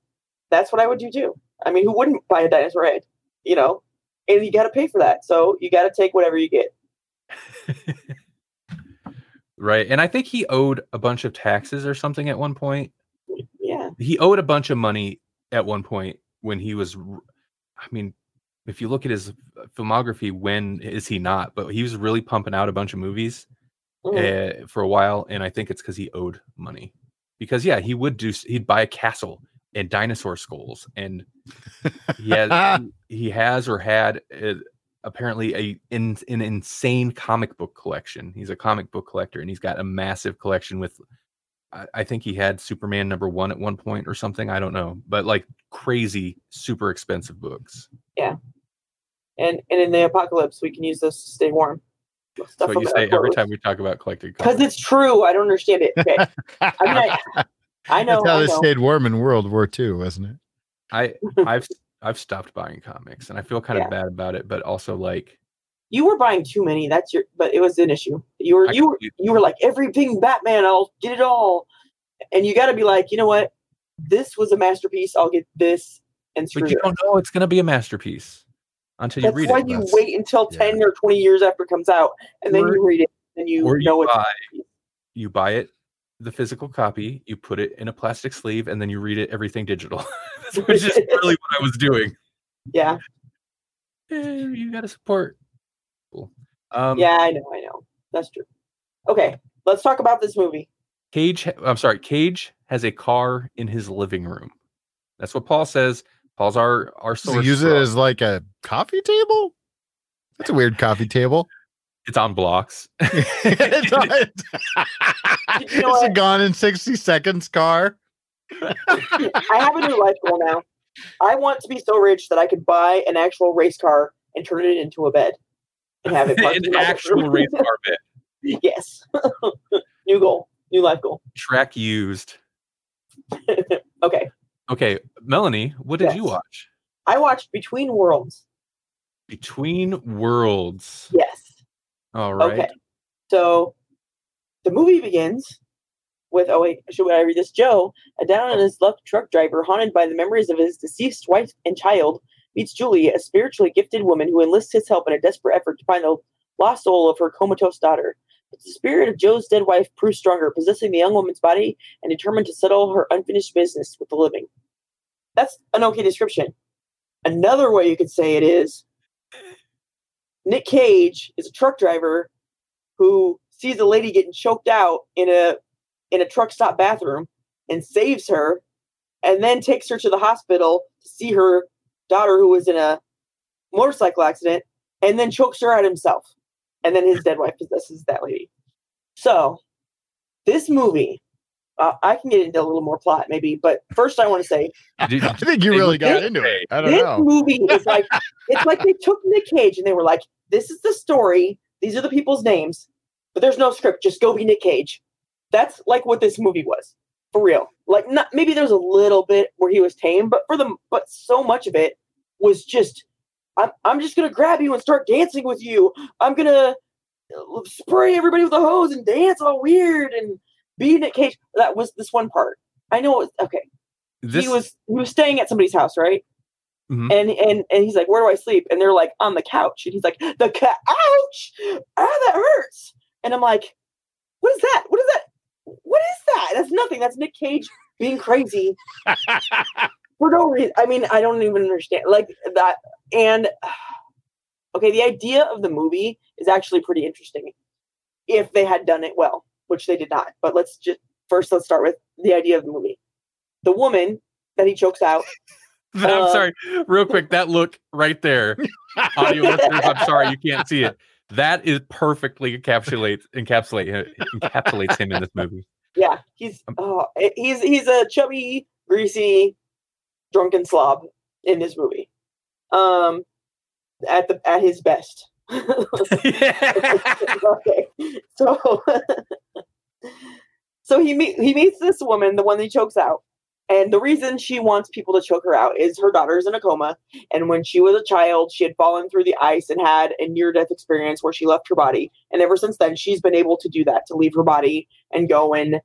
that's what I would do too. I mean, who wouldn't buy a dinosaur egg? You know, and you got to pay for that, so you got to take whatever you get. right. And I think he owed a bunch of taxes or something at one point. Yeah, He owed a bunch of money at one point when he was. I mean, if you look at his filmography, when is he not? But he was really pumping out a bunch of movies. Mhm. uh, for a while, and I think it's because he owed money. Because yeah, he would do. He'd buy a castle and dinosaur skulls, and he has he has or had uh, apparently a in, an insane comic book collection. He's a comic book collector, and he's got a massive collection with. I, I think he had Superman number one at one point or something. I don't know, but like crazy, super expensive books. Yeah. and and in the apocalypse, we can use those to stay warm. That's what you say every time we talk about collected Because it's true. I don't understand it. Okay, I mean, I, I know. That's how I they know. stayed warm in World War II, wasn't it? I I've I've stopped buying comics and I feel kind of bad about it, but also like You were buying too many. That's your. But it was an issue. You were I you were you were like everything Batman. I'll get it all, and you got to be like, you know what? This was a masterpiece. I'll get this and screw but you it. don't know it's gonna be a masterpiece until you That's read why it. you That's- wait until yeah. ten or twenty years after it comes out, and then Or- you read it, and you or you know it's. buy you buy it the physical copy, you put it in a plastic sleeve, and then you read it everything digital. Which is really what I was doing. Yeah, Eh, you gotta support. Cool. Um, yeah, I know, I know. That's true. Okay, let's talk about this movie. Cage. I'm sorry. Cage has a car in his living room. That's what Paul says. Paul's our our So source. use it as like a coffee table. That's a weird coffee table. it's on blocks. it's a, You know it's a gone in 60 seconds car. I have a new life goal now. I want to be so rich that I could buy an actual race car and turn it into a bed and have it in An actual race car bed. yes. new goal. New life goal. Track used. Okay. Okay, Melanie, what did you watch? I watched Between Worlds. Between Worlds. Yes. All right. Okay. So the movie begins with oh wait, should I read this? Joe, a down on his luck truck driver, haunted by the memories of his deceased wife and child, meets Julie, a spiritually gifted woman who enlists his help in a desperate effort to find the lost soul of her comatose daughter. But the spirit of Joe's dead wife proves stronger, possessing the young woman's body and determined to settle her unfinished business with the living. That's an okay description. Another way you could say it is Nick Cage is a truck driver who sees a lady getting choked out in a in a truck stop bathroom and saves her and then takes her to the hospital to see her daughter who was in a motorcycle accident and then chokes her out himself and then his dead wife possesses that lady so this movie uh, i can get into a little more plot maybe but first i want to say I think you really got good. into it. I don't this know. movie is like it's like they took Nick Cage and they were like, "This is the story. These are the people's names, but there's no script. Just go be Nick Cage." That's like what this movie was for real. Like, not maybe there was a little bit where he was tame, but for the but so much of it was just, "I'm I'm just gonna grab you and start dancing with you. I'm gonna uh, spray everybody with a hose and dance all weird and be in a Cage." That was this one part. I know it was okay This he was he was staying at somebody's house, right? Mhm. And and and he's like, "Where do I sleep?" And they're like, "On the couch." And he's like, "The couch? Ah, that hurts." And I'm like, "What is that? What is that? What is that? That's nothing. That's Nick Cage being crazy for no reason. I mean, I don't even understand like that. And okay, the idea of the movie is actually pretty interesting if they had done it well, which they did not. But let's just first let's start with the idea of the movie. The woman that he chokes out I'm Uh, sorry, real quick. That look right there, audio listeners. I'm sorry you can't see it. That is perfectly encapsulates encapsulate encapsulates him in this movie. Yeah, he's oh, he's he's a chubby, greasy, drunken slob in this movie. Um, at the at his best. okay, so so he meet he meets this woman, the one that he chokes out, and the reason she wants people to choke her out is her daughter's in a coma, and when she was a child, she had fallen through the ice and had a near death experience where she left her body, and ever since then, she's been able to do that to leave her body and go and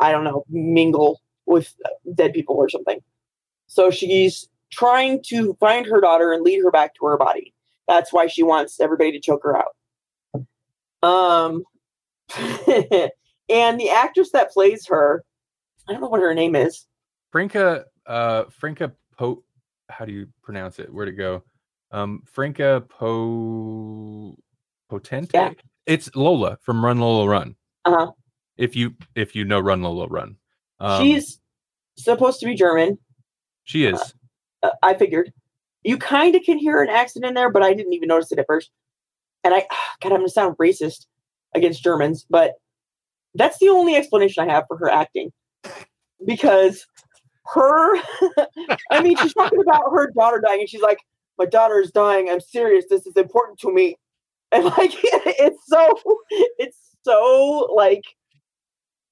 I don't know mingle with dead people or something. So she's trying to find her daughter and lead her back to her body. That's why she wants everybody to choke her out. Um, and the actress that plays her, I don't know what her name is. Franca, uh, Franca Po. How do you pronounce it? Where'd it go? Um, Franca Po Potente. Yeah. It's Lola from Run Lola Run. Uh-huh. If you if you know Run Lola Run, um, She's supposed to be German. She is. Uh, I figured. You kind of can hear an accent in there, but I didn't even notice it at first. And I, God, I'm gonna sound racist against Germans, but that's the only explanation I have for her acting, because her, I mean, she's talking about her daughter dying, and she's like, my daughter is dying. I'm serious. This is important to me. And like, it's so, it's so like,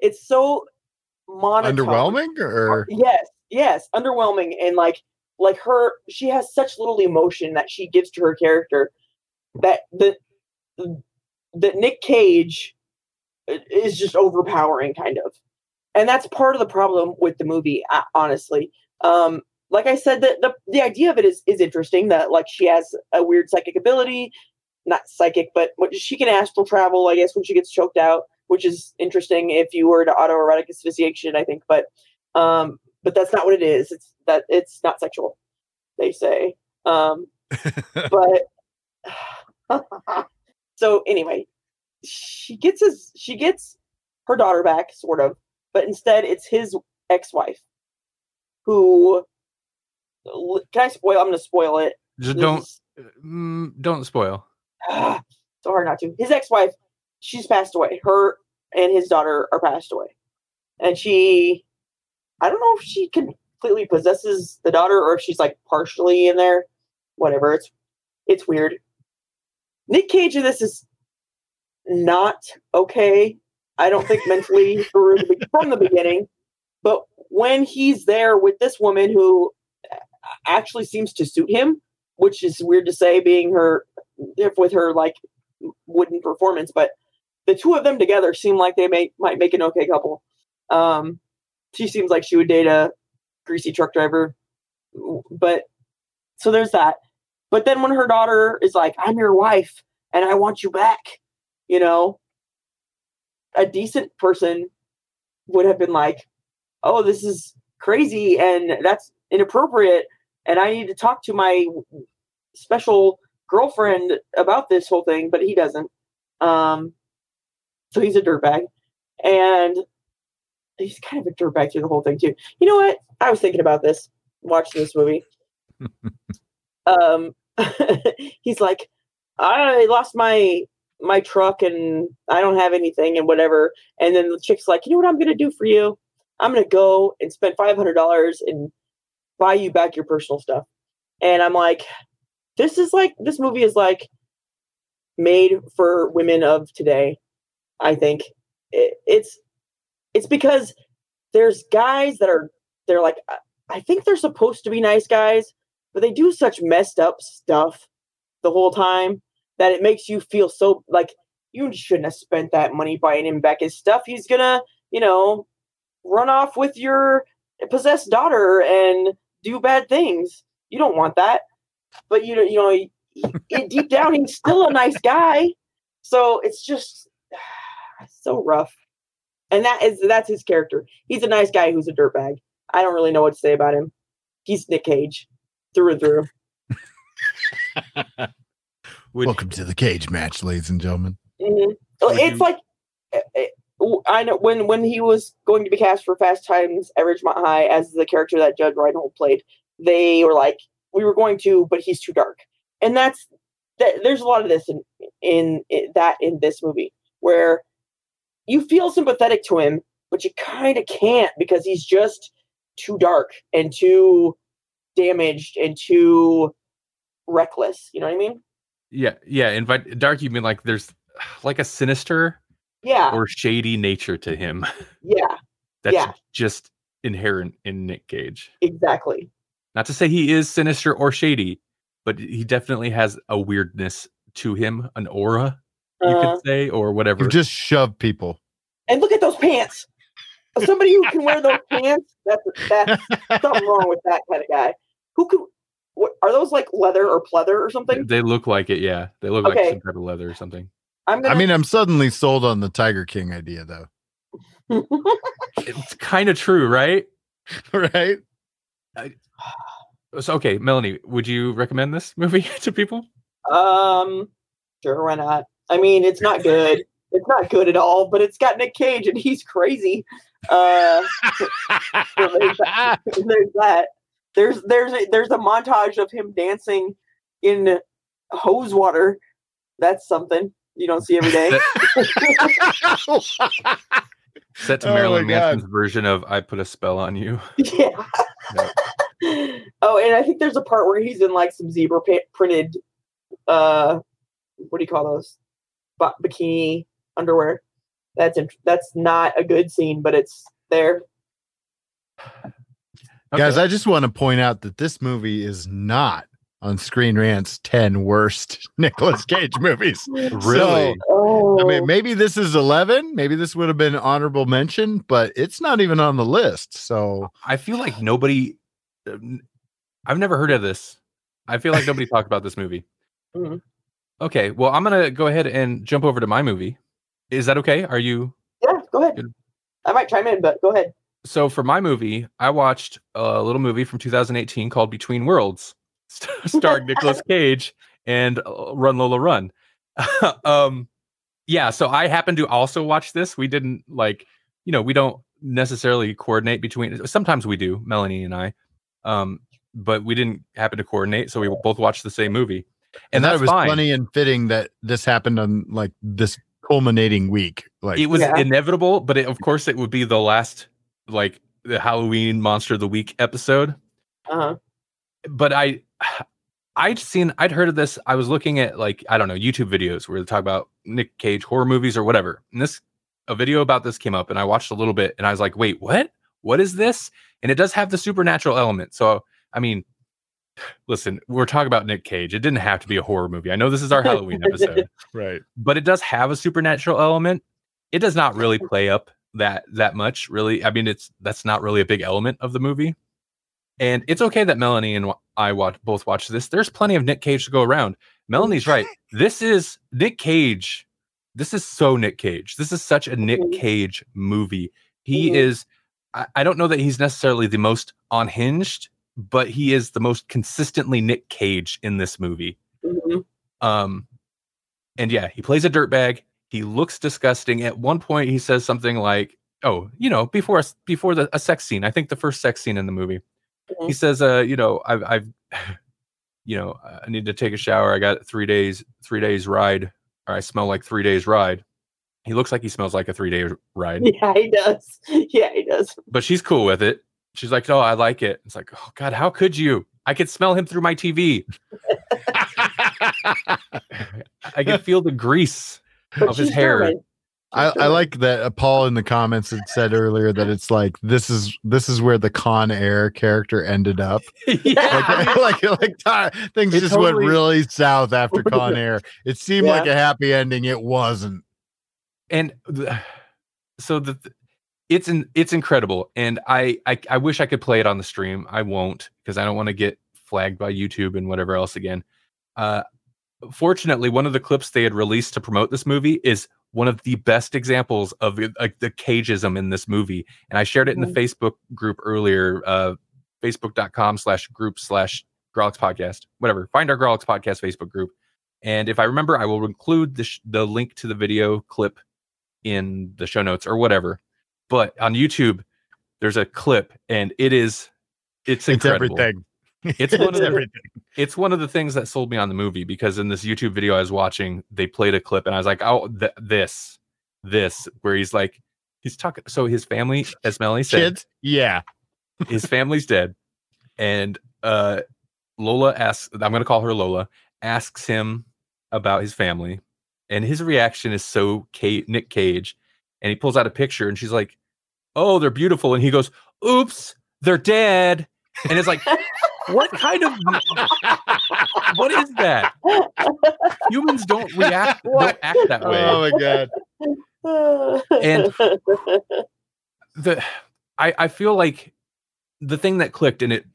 it's so monotone. Underwhelming or Yes, yes, underwhelming and like like her she has such little emotion that she gives to her character that the that Nick Cage is just overpowering kind of. And that's part of the problem with the movie uh, honestly. Um like I said the, the the idea of it is is interesting that like she has a weird psychic ability, not psychic but what she can astral travel I guess when she gets choked out, which is interesting if you were to autoerotic asphyxiation I think but um but that's not what it is. It's that it's not sexual, they say. Um, but so anyway, she gets his she gets her daughter back, sort of, but instead it's his ex-wife who can I spoil? I'm gonna spoil it. Just don't mm, don't spoil. Ah, so hard not to. His ex-wife, she's passed away. Her and his daughter are passed away, and she, I don't know if she completely possesses the daughter or if she's like partially in there. Whatever. It's it's weird. Nick Cage in this is not okay. I don't think mentally through the, be- from the beginning, but when he's there with this woman who actually seems to suit him, which is weird to say, being her if with her like wooden performance, but the two of them together seem like they may might make an okay couple. Um, she seems like she would date a greasy truck driver, but so there's that. But then when her daughter is like, "I'm your wife and I want you back," you know, a decent person would have been like, "Oh, this is crazy and that's inappropriate, and I need to talk to my special girlfriend about this whole thing, but he doesn't. Um, so he's a dirtbag, and he's kind of a dirtbag through the whole thing too. You know what? I was thinking about this watching this movie. um, he's like, I lost my my truck and I don't have anything and whatever. And then the chick's like, you know what I'm gonna do for you? I'm gonna go and spend five hundred dollars and buy you back your personal stuff. And I'm like, this is like this movie is like made for women of today i think it, it's it's because there's guys that are they're like I- think they're supposed to be nice guys but they do such messed up stuff the whole time that it makes you feel so like you shouldn't have spent that money buying him back his stuff he's gonna you know run off with your possessed daughter and do bad things you don't want that but you you know, he, he- deep down, he's still a nice guy. So it's just so rough. And that is that's his character. He's a nice guy who's a dirtbag. I don't really know what to say about him. He's Nick Cage through and through. Would, Welcome to the cage match, ladies and gentlemen. Mhm. It's you- like eh, eh, I know when when he was going to be cast for Fast Times at Ridgemont High as the character that Judge Reinhold played, they were like, "We were going to, but he's too dark." And that's that. There's a lot of this in in, in that in this movie where you feel sympathetic to him, but you kind of can't because he's just too dark and too damaged and too reckless. You know what I mean? yeah, yeah. Invite dark. You mean like there's like a sinister Yeah, or shady nature to him yeah, that's Yeah. just inherent in Nick Cage. exactly. Not to say he is sinister or shady, but he definitely has a weirdness to him, an aura, you Uh, could say, or whatever. You just shove people. And look at those pants. Somebody who can wear those pants, that's that's something wrong with that kind of guy. Who could what, are those like leather or pleather or something? they look like it, yeah. They look like some type of leather or something. I'm gonna I mean, I'm suddenly sold on the Tiger King idea, though. It's kind of true, right? right? So, okay, Melanie, would you recommend this movie to people? um sure why not? I mean it's not good. It's not good at all, but it's got Nick Cage and he's crazy. Uh so there's, that. there's that. There's there's a, there's a montage of him dancing in hose water. That's something you don't see every day. Set to Oh Marilyn. Manson's version of "I Put a Spell on You." yeah. Oh, and I think there's a part where he's in like some zebra pa- printed, uh, what do you call those? Ba- bikini underwear. That's int- that's not a good scene, but it's there. Guys, I just want to point out that this movie is not on Screen Rant's 10 worst Nicolas Cage movies. really? Oh, I mean, maybe this is 11. Maybe this would have been honorable mention, but it's not even on the list. So, I feel like nobody. I've never heard of this. I feel like nobody talked about this movie. Mhm. Okay, well, I'm gonna go ahead and jump over to my movie. Is that okay? Are you yeah, go ahead. Good. I might chime in, but go ahead. so for my movie? I watched a little movie from 2018 called Between Worlds, starring Nicolas Cage and uh, Run Lola Run. um, yeah, so I happened to also watch this. We didn't like, you know, we don't necessarily coordinate between. Sometimes we do, Melanie and I, um, but we didn't happen to coordinate, so we both watched the same movie, and, and that was fine. funny and fitting that this happened on like this culminating week. Like, it was Yeah. inevitable, but it, of course it would be the last like the Halloween Monster of the Week episode. Uh-huh. But I I'd seen I'd heard of this. I was looking at like I don't know YouTube videos where they talk about Nick Cage horror movies or whatever. And this a video about this came up and I watched a little bit and I was like, "Wait, what? What is this?" And it does have the supernatural element. So, I mean, listen, we're talking about Nick Cage. It didn't have to be a horror movie. I know this is our Halloween episode right. but it does have a supernatural element. It does not really play up that that much, really. I mean, it's that's not really a big element of the movie. And it's okay that Melanie and I watch both watch this. There's plenty of Nick Cage to go around. Melanie's right. This is Nick Cage. This is so Nick Cage. This is such a Nick Mhm. Cage movie. He Mhm. is. I, I don't know that he's necessarily the most unhinged, but he is the most consistently Nick Cage in this movie. Mhm. Um, and yeah, he plays a dirtbag. He looks disgusting. At one point, he says something like, "Oh, you know, before us, before the a sex scene. I think the first sex scene in the movie. He Mhm. says, uh, you know, I've, I've, you know, I need to take a shower. I got three days, three days ride, or I smell like three days ride. He looks like he smells like a three day ride, Yeah, he does. Yeah, he does. but she's cool with it. She's like, "Oh, I like it." It's like, "Oh God, how could you? I could smell him through my TV. I can feel the grease But of his hair." German. I, I like that uh, Paul in the comments had said earlier that it's like this is this is where the Con Air character ended up. yeah. Like like, like ti- things It just totally- went really south after Con Air. It seemed like a happy ending. It wasn't. and the, so the it's in, it's incredible and I, I i wish i could play it on the stream. I won't because i don't want to get flagged by youtube and whatever else again. Uh fortunately one of the clips they had released to promote this movie is one of the best examples of like the cageism in this movie and i shared it in the facebook group earlier uh facebook.com slash group slash Grawlix podcast whatever. Find our Grawlix podcast facebook group and if i remember i will include the, sh- the link to the video clip in the show notes or whatever. But on YouTube, there's a clip and it is it's It's incredible. everything. It's one of the- everything. It's one of the things that sold me on the movie because in this YouTube video I was watching, they played a clip and I was like, "Oh, th- this, this," where he's like, he's talking. So his family, as Melanie said, Kids, yeah. his family's dead, and uh, Lola asks, "I'm going to call her Lola," asks him about his family, and his reaction is so Cage, Nick Cage, and he pulls out a picture, and she's like, "Oh, they're beautiful," and he goes, "Oops, they're dead," and it's like, what kind of what is that? Humans don't react, don't act that way. Oh my god. And- the I, I feel like the thing that clicked and it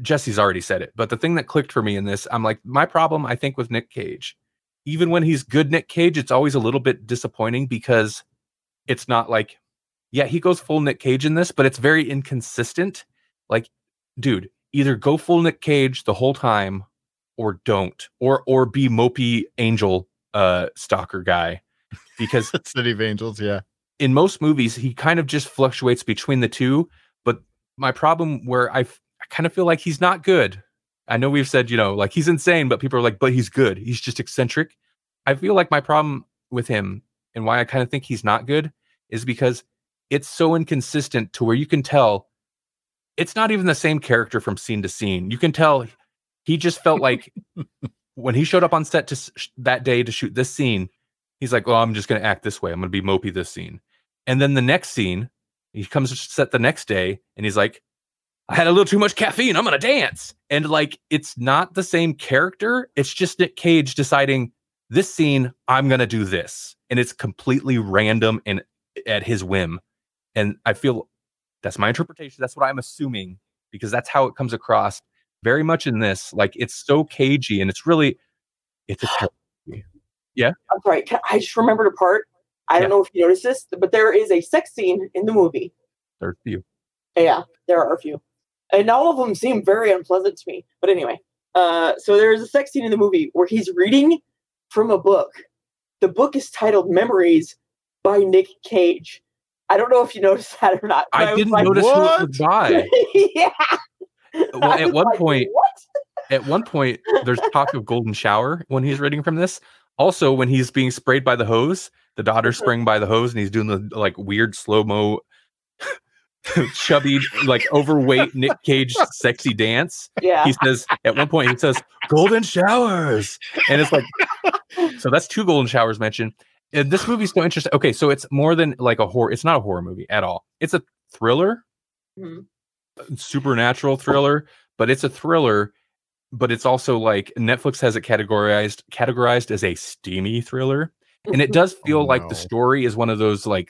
Jesse's already said it, but the thing that clicked for me in this, I'm like, my problem, I think, with Nick Cage, even when he's good Nick Cage, it's always a little bit disappointing because it's not like, yeah, he goes full Nick Cage in this, but it's very inconsistent. Like, dude, either go full Nick Cage the whole time or don't, or or be mopey angel uh stalker guy. Because City of Angels, yeah. in most movies he kind of just fluctuates between the two but my problem where I, f- I kind of feel like he's not good i know we've said you know like he's insane but people are like but he's good he's just eccentric i feel like my problem with him and why i kind of think he's not good is because it's so inconsistent to where you can tell it's not even the same character from scene to scene. You can tell he just felt like when he showed up on set to s- that day to shoot this scene, he's like, "Well, I'm just going to act this way. I'm going to be mopey this scene." And then the next scene, he comes to set the next day and he's like, "I had a little too much caffeine. I'm going to dance." And like it's not the same character. It's just Nick Cage deciding this scene I'm going to do this. And it's completely random and at his whim. And I feel that's my interpretation. That's what I'm assuming because that's how it comes across very much in this. Like it's so cagey and it's really it's a terrible Yeah. I'm sorry. Can, I just remembered a part. I don't Yeah. know if you noticed this, but there is a sex scene in the movie. there's few. Yeah, there are a few, and all of them seem very unpleasant to me. But anyway, uh, so there is a sex scene in the movie where he's reading from a book. The book is titled "Memories" by Nick Cage. I don't know if you noticed that or not. but I didn't like, notice who it was by. yeah. Well, at one like, point- what? At one point, there's talk of golden shower when he's reading from this. Also, when he's being sprayed by the hose, the daughter's Mhm. spraying by the hose, and he's doing the like weird slow mo, chubby, like overweight Nick Cage sexy dance. Yeah. He says at one point he says golden showers, and it's like so that's two golden showers mentioned. And this movie's so interesting. Okay, so it's more than like a horror. It's not a horror movie at all. It's a thriller, Mhm. supernatural thriller, but it's a thriller. But it's also like Netflix has it categorized categorized as a steamy thriller, and it does feel Oh, like no. the story is one of those like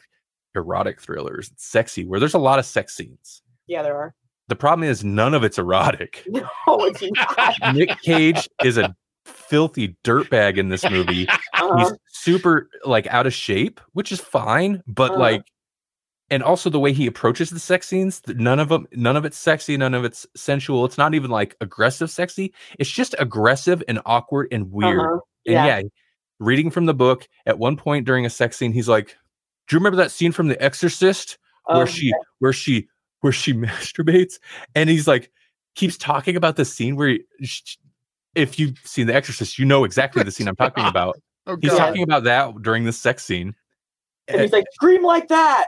erotic thrillers, it's sexy, where there's a lot of sex scenes. yeah, there are. The problem is none of it's erotic. No, it's not. Nick Cage is a filthy dirtbag in this movie. Uh-huh. He's super like out of shape, which is fine, but Uh-huh. like and also the way he approaches the sex scenes, none of them none of it's sexy, none of it's sensual. It's not even like aggressive sexy. It's just aggressive and awkward and weird. Uh-huh. And Yeah. yeah, reading from the book, at one point during a sex scene, he's like, "Do you remember that scene from The Exorcist where Um, she where she where she masturbates?" And he's like, keeps talking about the scene where, he, sh- if you've seen The Exorcist, you know exactly the scene I'm talking about. Oh, He's talking about that during the sex scene. and he's like, scream like that.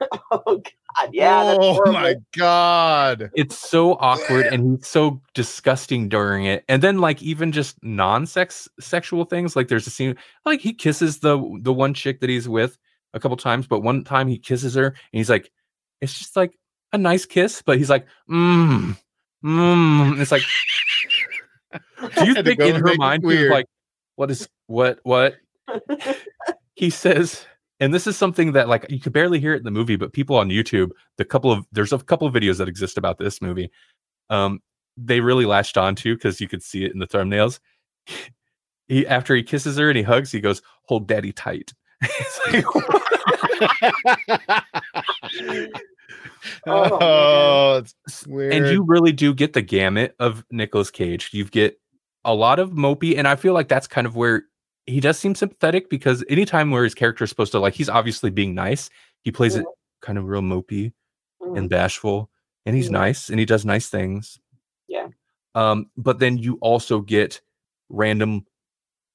oh God, yeah. Oh horrible. my god. It's so awkward and he's so disgusting during it. And then like even just non-sex sexual things, like there's a scene like he kisses the the one chick that he's with a couple times, but one time he kisses her and he's like, it's just like a nice kiss, but he's like, mmm, mmm. It's like, do you think in her mind weird. like, what is what what? he says and this is something that like you could barely hear it in the movie but people on youtube the couple of there's a couple of videos that exist about this movie um they really latched on to because you could see it in the thumbnails he after he kisses her and he hugs he goes hold daddy tight like, Oh, oh, it's weird. and you really do get the gamut of Nicolas Cage. You get a lot of mopey, and I feel like that's kind of where he does seem sympathetic because anytime where his character is supposed to like, he's obviously being nice. He plays it kind of real mopey and bashful, and he's nice and he does nice things. Yeah. Um, but then you also get random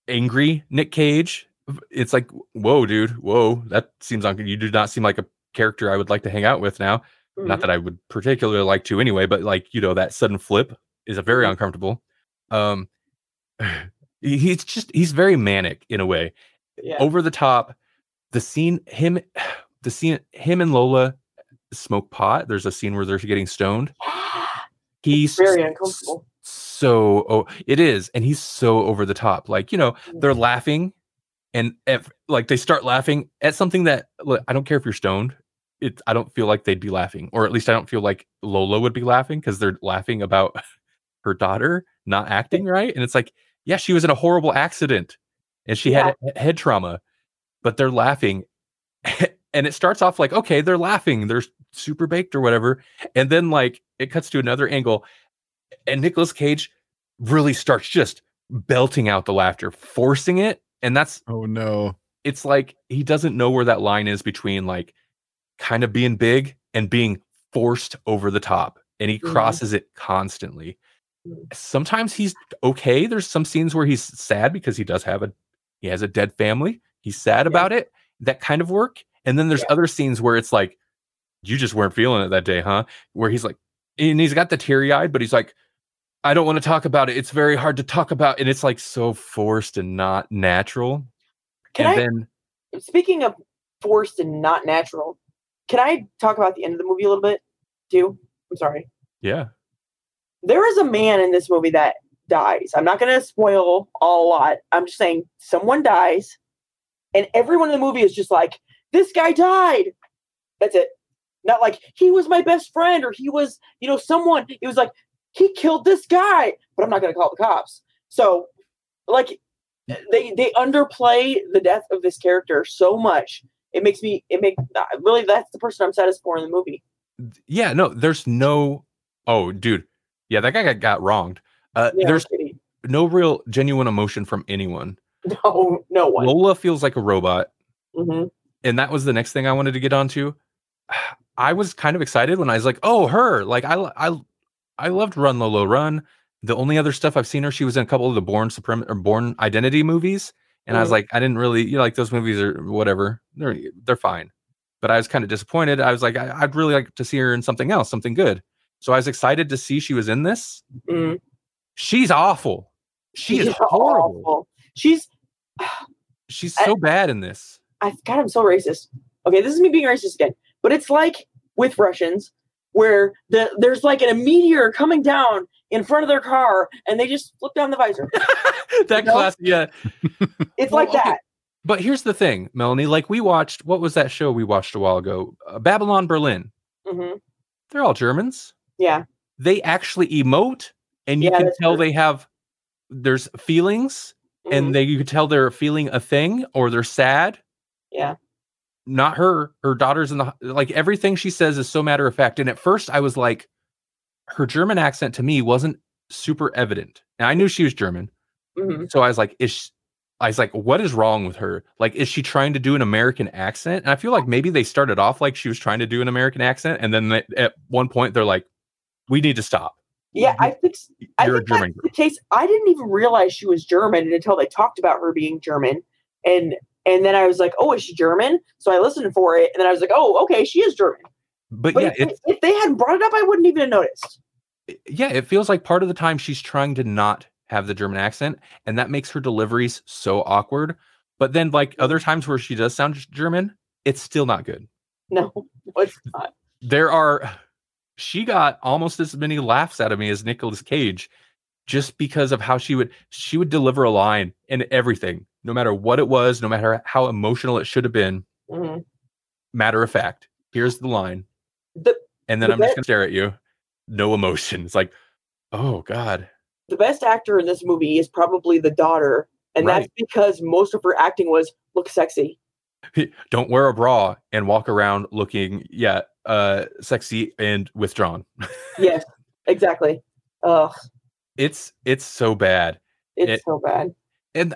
angry Nick Cage. It's like, whoa, dude, whoa, that seems like you do not seem like a character I would like to hang out with now not Mhm. that I would particularly like to anyway, but like you know that sudden flip is a very Mhm. uncomfortable. Um, he's just he's very manic in a way, yeah. over the top. The scene him, the scene him and Lola smoke pot. There's a scene where they're getting stoned. He's very uncomfortable. So oh, it is, and he's so over the top. Like you know Mm-hmm. they're laughing, and if like they start laughing at something that look, I don't care if you're stoned. It I don't feel like they'd be laughing, or at least I don't feel like Lola would be laughing because they're laughing about her daughter not acting right, and it's like yeah, she was in a horrible accident, and she had head trauma, but they're laughing, and it starts off like okay, they're laughing, they're super baked or whatever, and then like it cuts to another angle, and Nicolas Cage really starts just belting out the laughter, forcing it, and that's oh no. it's like he doesn't know where that line is between like kind of being big and being forced over the top and he Mhm. crosses it constantly sometimes he's okay there's some scenes where he's sad because he does have a he has a dead family he's sad Yeah. about it that kind of work and then there's Yeah. other scenes where it's like you just weren't feeling it that day huh where he's like and he's got the teary eyed, but he's like, I don't want to talk about it. It's very hard to talk about, and it's like so forced and not natural. Can and I then speaking of forced and not natural, can I talk about the end of the movie a little bit too? I'm sorry. yeah, There is a man in this movie that dies. I'm not going to spoil a lot. I'm just saying someone dies, and everyone in the movie is just like, "This guy died." That's it. Not like he was my best friend or he was, you know, someone. It was like he killed this guy, but I'm not going to call the cops. So, like, they they underplay the death of this character so much. It makes me. It make really that's the person I'm saddest for in the movie. yeah. No, there's no. Oh, dude. Yeah, that guy got, got wronged. Uh, Yeah, there's no real genuine emotion from anyone. no no one. Lola feels like a robot. hmm and that was the next thing I wanted to get onto. I was kind of excited when I was like, "Oh, her!" Like I, I, I loved Run Lola Run. The only other stuff I've seen her, she was in a couple of the Bourne Supreme or Bourne Identity movies, and I was Mhm. like, I didn't really, you know, like those movies are whatever. They're they're fine, but I was kind of disappointed. I was like, I, I'd really like to see her in something else, something good. So I was excited to see she was in this. Mhm. She's awful. She is She's horrible. awful. She's She's I- so bad in this. I God, I'm so racist. Okay, this is me being racist again. But it's like with Russians, where the there's like a meteor coming down in front of their car, and they just flip down the visor. that No. class, yeah. It's Well, like okay. that. But here's the thing, Melanie. Like we watched, what was that show we watched a while ago? Uh, Babylon Berlin. Mm-hmm. They're all Germans. Yeah, They actually emote, and you Yeah, can tell true. they have there's feelings, mhm, and they you can tell they're feeling a thing or they're sad. yeah, Not her. Her daughter's in the like everything she says is so matter of fact. And at first, I was like, her German accent to me wasn't super evident. And I knew she was German, hmm so I was like, is she, I was like, what is wrong with her? Like, is she trying to do an American accent? And I feel like maybe they started off like she was trying to do an American accent, and then they, at one point they're like, we need to stop. yeah. I think I You're a think that's German the case. I didn't even realize she was German until they talked about her being German, and and then I was like, oh, is she German? So I listened for it, and then I was like, oh, okay, she is German. But, But yeah, if, if they hadn't brought it up, I wouldn't even have noticed. yeah, it feels like part of the time she's trying to not have the German accent, and that makes her deliveries so awkward. But then, like mm-hmm. other times where she does sound German, it's still not good. No, it's not. there are she got almost as many laughs out of me as Nicolas Cage just because of how she would she would deliver a line and everything no matter what it was no matter how emotional it should have been Mhm. matter of fact here's the line The and then The I'm just going to stare at you no emotion it's like oh god the best actor in this movie is probably the daughter, and that's because most of her acting was look sexy. don't wear a bra and walk around looking yeah uh sexy and withdrawn Yes, exactly. Ugh, it's it's so bad it's It- so bad. and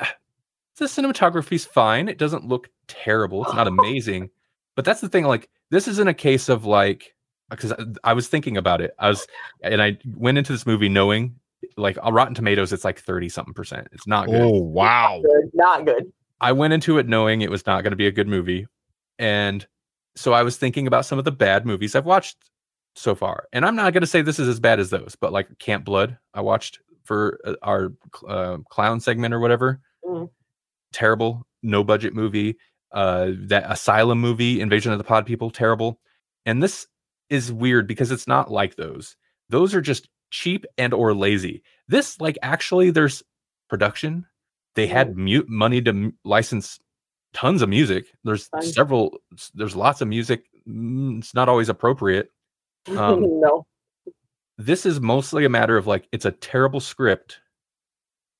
the cinematography's fine. It doesn't look terrible. It's not amazing, but that's the thing. Like this isn't a case of like because I, I was thinking about it. I was and I went into this movie knowing like on Rotten Tomatoes, it's like thirty something percent. It's not good. Oh wow! Good, not good. I went into it knowing it was not going to be a good movie, and so I was thinking about some of the bad movies I've watched so far. And I'm not going to say this is as bad as those, but like Camp Blood, I watched for uh, our uh, clown segment or whatever. Mhm. Terrible, no budget movie. Uh, that Asylum movie, Invasion of the Pod People, terrible. And this is weird because it's not like those. Those are just cheap and or lazy. This like actually there's production. They had mute money to m- license tons of music. There's several. There's lots of music. Mm, It's not always appropriate. Um, no. This is mostly a matter of like it's a terrible script,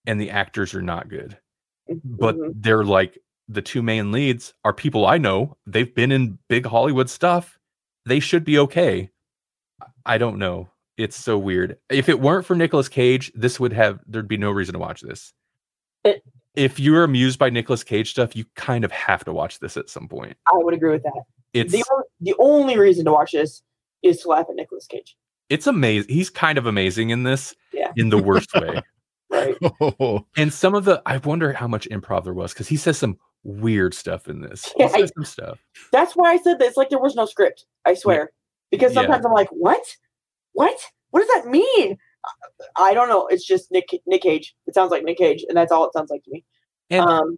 and the actors are not good. But Mhm. they're like the two main leads are people I know. They've been in big Hollywood stuff. They should be okay. I don't know. It's so weird. If it weren't for Nicolas Cage, this would have there'd be no reason to watch this. It- if you're amused by Nicolas Cage stuff, you kind of have to watch this at some point. I would agree with that. It's The, the only reason to watch this is to laugh at Nicolas Cage. it's amazing. He's kind of amazing in this Yeah. in the worst way. Right. Oh, And some of the I wonder how much improv there was because he says some weird stuff in this. Yeah, says some stuff. That's why I said that it's like there was no script. I swear. Because Yeah. sometimes I'm like, what? what? What does that mean? I don't know. It's just Nick Nick Cage. It sounds like Nick Cage, and that's all it sounds like to me. And um,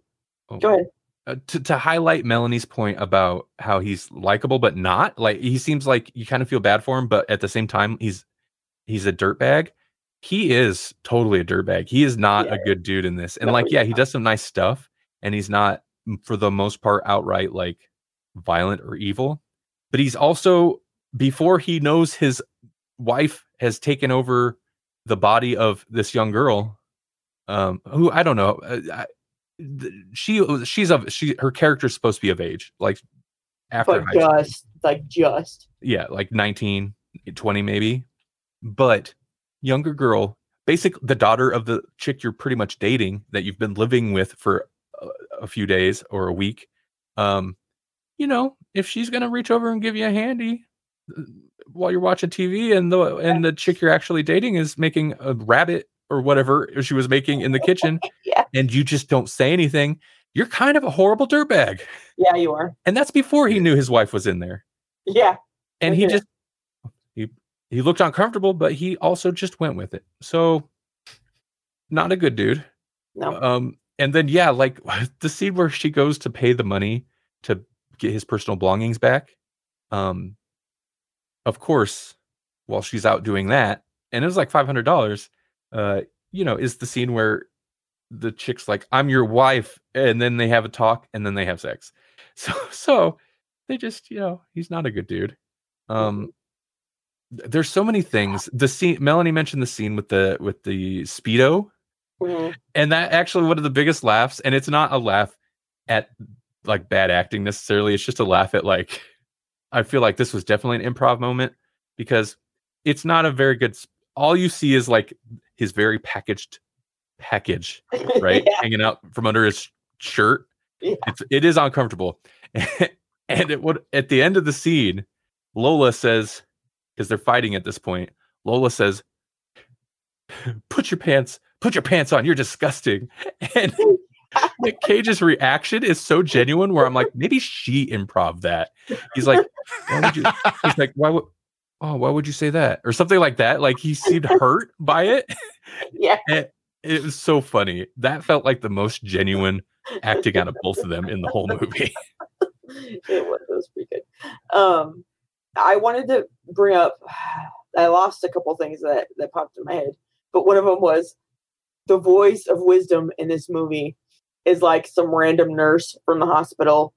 oh, go ahead. uh, to to highlight Melanie's point about how he's likable but not like he seems like you kind of feel bad for him, but at the same time he's he's a dirtbag. He is totally a dirtbag. He is not a good dude in this. And No, like, yeah, he does some nice stuff, and he's not for the most part outright like violent or evil. But he's also before he knows his wife has taken over the body of this young girl, um, who I don't know. uh, I, she she's of she her character's supposed to be of age, like after But high school just like just yeah, like 19, 20 maybe. But younger girl, basic the daughter of the chick you're pretty much dating that you've been living with for a, a few days or a week. Um, you know, if she's gonna reach over and give you a handy uh, while you're watching TV, and the and the chick you're actually dating is making a rabbit or whatever she was making in the kitchen, Yeah. and you just don't say anything, you're kind of a horrible dirtbag. yeah, you are. And that's before he knew his wife was in there Yeah, and he just he looked uncomfortable but he also just went with it. So not a good dude. No, um and then yeah like the scene where she goes to pay the money to get his personal belongings back um of course while she's out doing that and it was like $500 uh you know is the scene where the chick's like i'm your wife and then they have a talk and then they have sex. So so they just you know he's not a good dude. Um th- there's so many things. The scene melanie mentioned the scene with the with the speedo. Mhm. and that actually one of the biggest laughs and it's not a laugh at like bad acting necessarily it's just a laugh at like i feel like this was definitely an improv moment because it's not a very good s- all you see is like his very packaged package right yeah, hanging out from under his shirt. Yeah. it's it is uncomfortable. And it would at the end of the scene lola says because they're fighting at this point lola says put your pants put your pants on you're disgusting and Nick Cage's reaction is so genuine where I'm like, maybe she improv that. He's like, why would you? He's like, why would? Oh, why would you say that? Or something like that. Like he seemed hurt by it. yeah. And it was so funny. That felt like the most genuine acting out of both of them in the whole movie. it was, it was pretty good. Um, I wanted to bring up. I lost a couple things that that popped in my head, but one of them was the voice of wisdom in this movie is like some random nurse from the hospital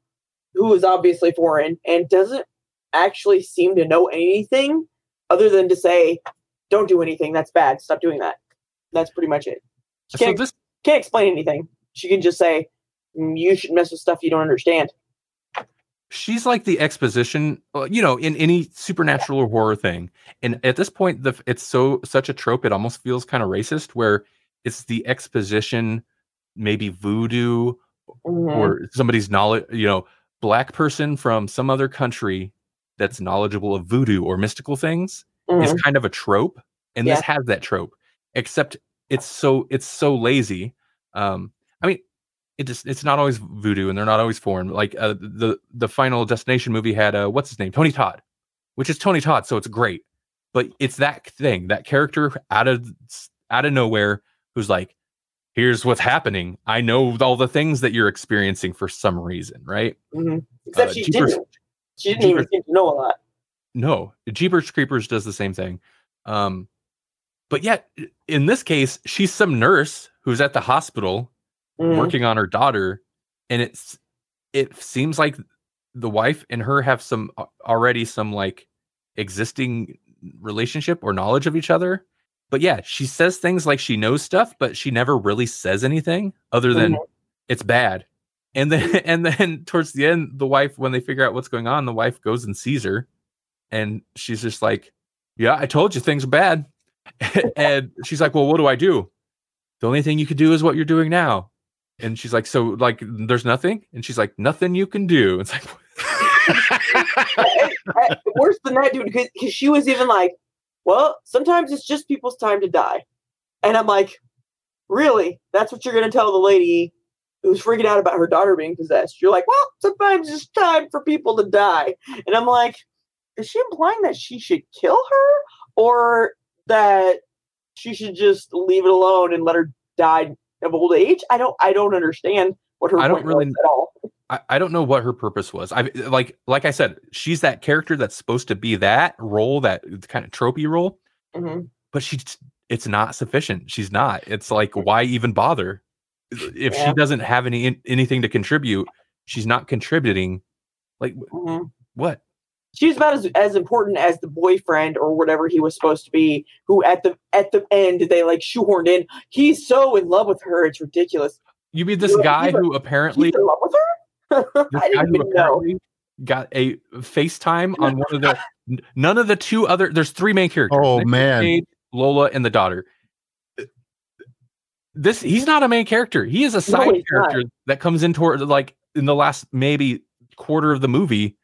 who is obviously foreign and doesn't actually seem to know anything other than to say, "Don't do anything. That's bad. Stop doing that." That's pretty much it. She can't, this can't explain anything. She can just say, "Mm, "You should mess with stuff you don't understand." She's like the exposition uh, you know in any supernatural or horror thing and at this point the it's so such a trope it almost feels kind of racist where it's the exposition maybe voodoo Mhm. or somebody's knowledge you know black person from some other country that's knowledgeable of voodoo or mystical things Mhm. is kind of a trope and Yeah. this has that trope except it's so it's so lazy um i mean it just it's not always voodoo and they're not always foreign like uh, the the final destination movie had uh what's his name tony todd which is tony todd so it's great but it's that thing that character out of out of nowhere who's like here's what's happening i know all the things that you're experiencing for some reason right Mhm. Except Uh, she Jeepers- didn't. She didn't even seem to know a lot. no jeepers creepers does the same thing um but yet in this case she's some nurse who's at the hospital Mhm. working on her daughter and it's it seems like the wife and her have some already some like existing relationship or knowledge of each other. But yeah she says things like she knows stuff but she never really says anything other than Mhm. it's bad. And then and then towards the end the wife when they figure out what's going on the wife goes and sees her and she's just like yeah i told you things are bad. And she's like well what do i do? The only thing you could do is what you're doing now and she's like so like there's nothing and she's like nothing you can do it's like worse than that, dude, because she was even like, well, sometimes it's just people's time to die. And I'm like, really? That's what you're going to tell the lady who's freaking out about her daughter being possessed? You're like, well, sometimes it's time for people to die. And I'm like, is she implying that she should kill her? or that she should just leave it alone and let her die of old age. I don't I don't understand what her I don't point really- was at all. I, I don't know what her purpose was. I like like I said, she's that character that's supposed to be that role, that kind of tropey role, Mhm. but she it's not sufficient. She's not. It's like why even bother if Yeah. she doesn't have any anything to contribute? She's not contributing. Like Mhm. what? She's about as as important as the boyfriend or whatever he was supposed to be. Who at the at the end they like shoehorned in. He's so in love with her. It's ridiculous. You mean this Well, guy he's a- who apparently He's in love with her. this I guy didn't who even know. apparently got a FaceTime on one of the none of the two other there's three main characters. Oh, man. Cage, Lola and the daughter. This he's not a main character. He is a side he's not. character that comes in toward like in the last maybe quarter of the movie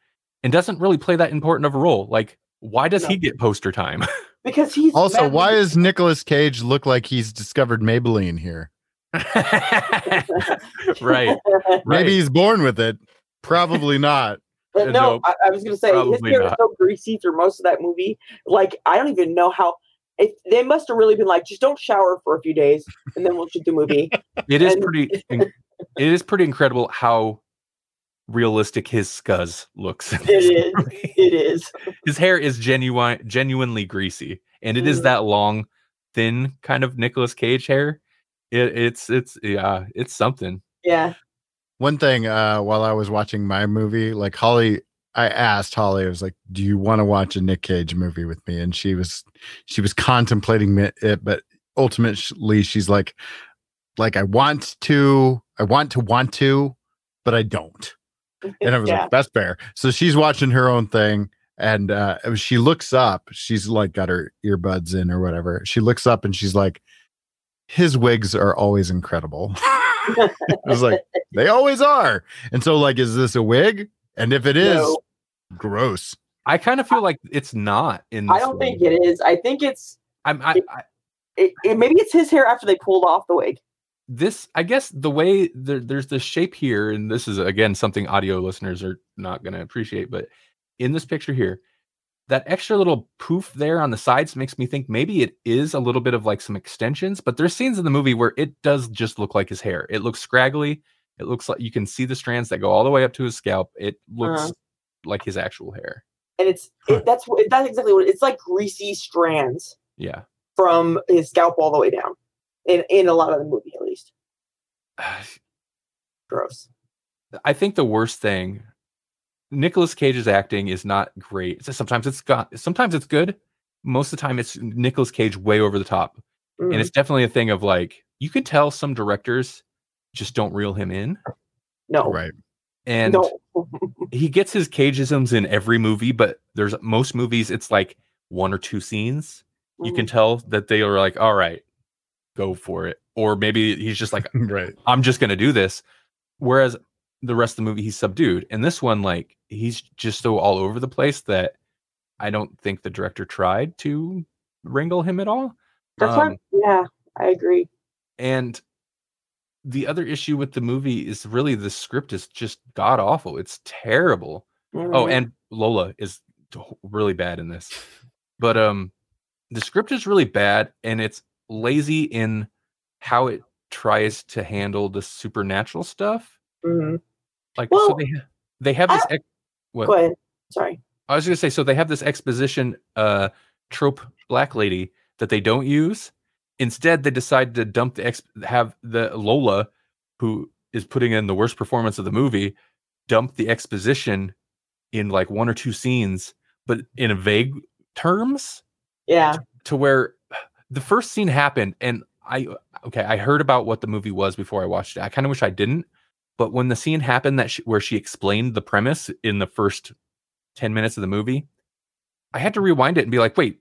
and doesn't really play that important of a role. Like why does No. he get poster time? Because he's Also, mad- why does Nicolas Cage look like he's discovered Maybelline here? right. Right. Maybe he's born with it. Probably not. Uh, no, no, I, I was gonna say his probably hair is not. so greasy through most of that movie. Like I don't even know how. If they must have really been like, just don't shower for a few days, and then we'll shoot the movie. It is And- pretty. it is pretty incredible how realistic his scuzz looks. in It this is. movie. It is. His hair is genuine, genuinely greasy, and it is Mhm. that long, thin kind of Nicolas Cage hair. It, it's it's yeah, it's something. Yeah. One thing, uh, while I was watching my movie, like Holly, I asked Holly, I was like, "Do you want to watch a Nick Cage movie with me?" And she was, she was contemplating it, but ultimately, she's like, "Like I want to, I want to want to, but I don't." And I was yeah. like, "That's fair." So she's watching her own thing, and uh, she looks up. She's like got her earbuds in or whatever. She looks up and she's like, "His wigs are always incredible." I was like, they always are. And so, like, is this a wig? And if it is, No. gross. I kind of feel like it's not in. This I don't one. think it is. I think it's I'm. I, I, it, it, maybe it's his hair after they pulled off the wig. This i guess the way there, there's the shape here and this is again something audio listeners are not going to appreciate but in this picture here that extra little poof there on the sides makes me think maybe it is a little bit of like some extensions but there's scenes in the movie where it does just look like his hair it looks scraggly it looks like you can see the strands that go all the way up to his scalp it looks Uh-huh. like his actual hair And it's it, that's that's exactly what it's like greasy strands yeah from his scalp all the way down. In in a lot of the movie at least. Gross. I think the worst thing, Nicolas Cage's acting is not great. Sometimes it's got, sometimes it's good. Most of the time, it's Nicolas Cage way over the top, Mm. and it's definitely a thing of like you could tell some directors just don't reel him in, no. Right. and no. he gets his cageisms in every movie. But there's most movies, it's like one or two scenes. You Mm. can tell that they are like, all right, go for it, or maybe he's just like, right. I'm just going to do this. Whereas the rest of the movie, he's subdued. And this one, like, he's just so all over the place that I don't think the director tried to wrangle him at all. That's Um, why yeah, I agree. and the other issue with the movie is really the script is just god awful. It's terrible. Oh, Mhm. and Lola is really bad in this. But um the script is really bad and it's lazy in how it tries to handle the supernatural stuff. Mhm. Like so they they have this ex- what Go ahead. Sorry. I was going to say so they have this exposition uh trope black lady that they don't use. Instead they decide to dump the ex have the Lola who is putting in the worst performance of the movie dump the exposition in like one or two scenes but in a vague terms Yeah. to where the first scene happened and I okay, I heard about what the movie was before I watched it. I kind of wish I didn't, but when the scene happened that she, where she explained the premise in the first 10 minutes of the movie, I had to rewind it and be like, "Wait,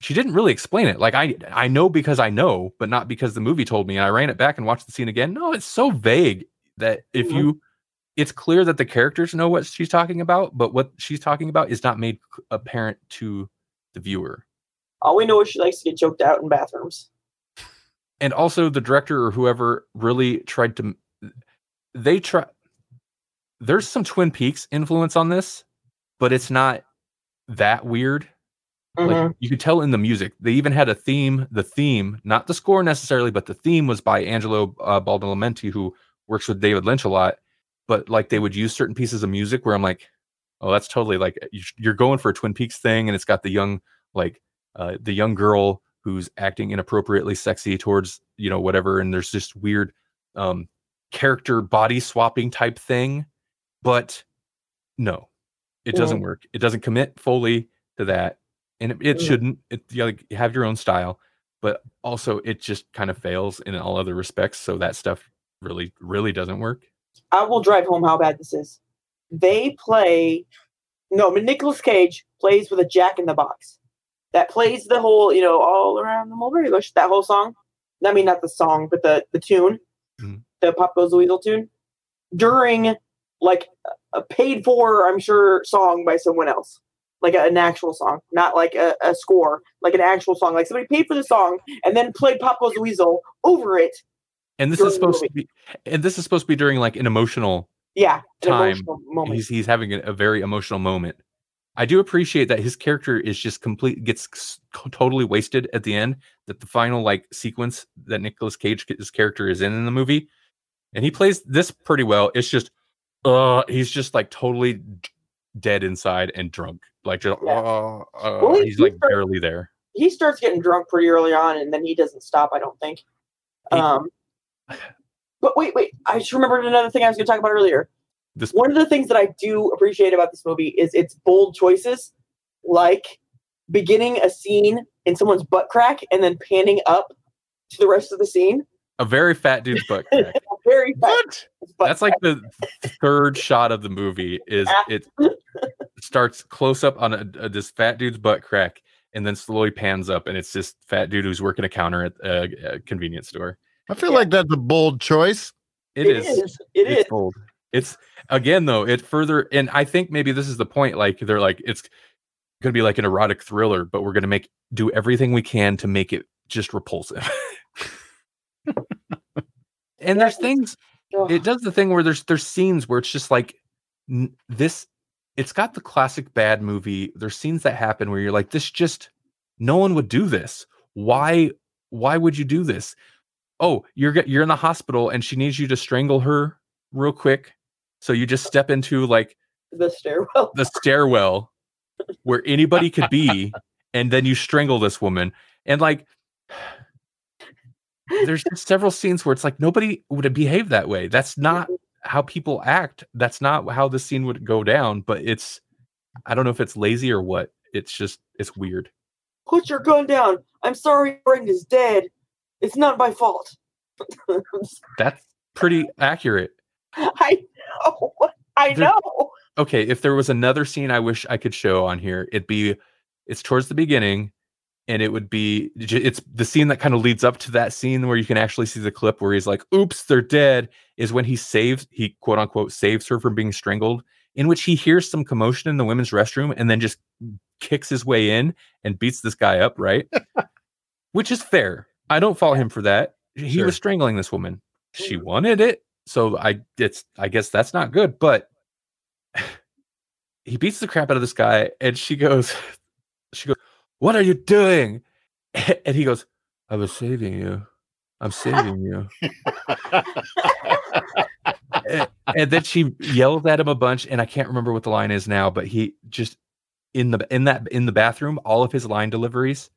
she didn't really explain it. Like I I know because I know, but not because the movie told me." And I ran it back and watched the scene again. No, it's so vague that if Mhm. you it's clear that the characters know what she's talking about, but what she's talking about is not made apparent to the viewer. All we know is she likes to get choked out in bathrooms. and also the director or whoever really tried to they try there's some twin peaks influence on this but it's not that weird Mhm. Like you could tell in the music. They even had a theme. The theme, not the score necessarily, but the theme was by Angelo uh, Badalamenti, who works with David Lynch a lot. But like they would use certain pieces of music where I'm like, oh, that's totally like you're going for a Twin Peaks thing, and it's got the young like uh, the young girl who's acting inappropriately sexy towards you know whatever, and there's this weird um, character body swapping type thing. But no, it doesn't Mm. work. It doesn't commit fully to that, and it, it Mm. shouldn't. It you, like, have your own style, but also it just kind of fails in all other respects. So that stuff really, really doesn't work. I will drive home how bad this is. They play no, but Nicolas Cage plays with a jack in the box that plays the whole, you know, all around the mulberry bush, that whole song. I mean, not the song, but the the tune, Mhm. the Pop Goes the Weasel tune, during like a paid for, I'm sure, song by someone else, like a, an actual song, not like a, a score, like an actual song. Like somebody paid for the song and then played Pop Goes the Weasel over it. And this is supposed to be, and this is supposed to be during like an emotional Yeah, an Time. emotional moment. he's he's having a, a very emotional moment. I do appreciate that his character is just complete gets totally wasted at the end. That the final like sequence that Nicolas Cage his character is in in the movie, and he plays this pretty well. It's just, uh, he's just like totally d- dead inside and drunk, like just, Yeah. uh, uh, Well, he- he's he like start- barely there. he starts getting drunk pretty early on and then he doesn't stop i don't think um but wait wait i just remembered another thing i was going to talk about earlier This one of the things that i do appreciate about this movie is its bold choices like beginning a scene in someone's butt crack and then panning up to the rest of the scene a very fat dude's butt crack. very fast what? butt That's like the third shot of the movie. Is it starts close up on a, a- this fat dude's butt crack, and then slowly pans up, and it's this fat dude who's working a counter at a, a convenience store. I feel Yeah. like that's a bold choice. it is. it it's is bold. It's again though. It further, and I think maybe this is the point. Like they're like it's going to be like an erotic thriller, but we're going to make do everything we can to make it just repulsive. and there's things it does the thing where there's there's scenes where it's just like n- this it's got the classic bad movie there's scenes that happen where you're like this just no one would do this why why would you do this oh you're you're in the hospital and she needs you to strangle her real quick so you just step into like the stairwell. the stairwell where anybody could be and then you strangle this woman. And like there's several scenes where it's like nobody would have behaved that way. That's not mm-hmm. how people act. That's not how the scene would go down but it's i don't know if it's lazy or what. It's just it's weird. Put your gun down. I'm sorry brenda's dead. It's not my fault. That's pretty accurate i know i know. okay if there was another scene i wish i could show on here it'd be it's towards the beginning and it would be it's the scene that kind of leads up to that scene where you can actually see the clip where he's like oops they're dead is when he saves he quote unquote saves her from being strangled in which he hears some commotion in the women's restroom and then just kicks his way in and beats this guy up right? Which is fair. I don't fault him for that. He Sure. was strangling this woman. She mm. wanted it so i it's i guess that's not good but he beats the crap out of this guy and she goes she goes what are you doing? And he goes i was saving you. I'm saving you. And, and then she yelled at him a bunch and i can't remember what the line is now but he just in the in that in the bathroom all of his line deliveries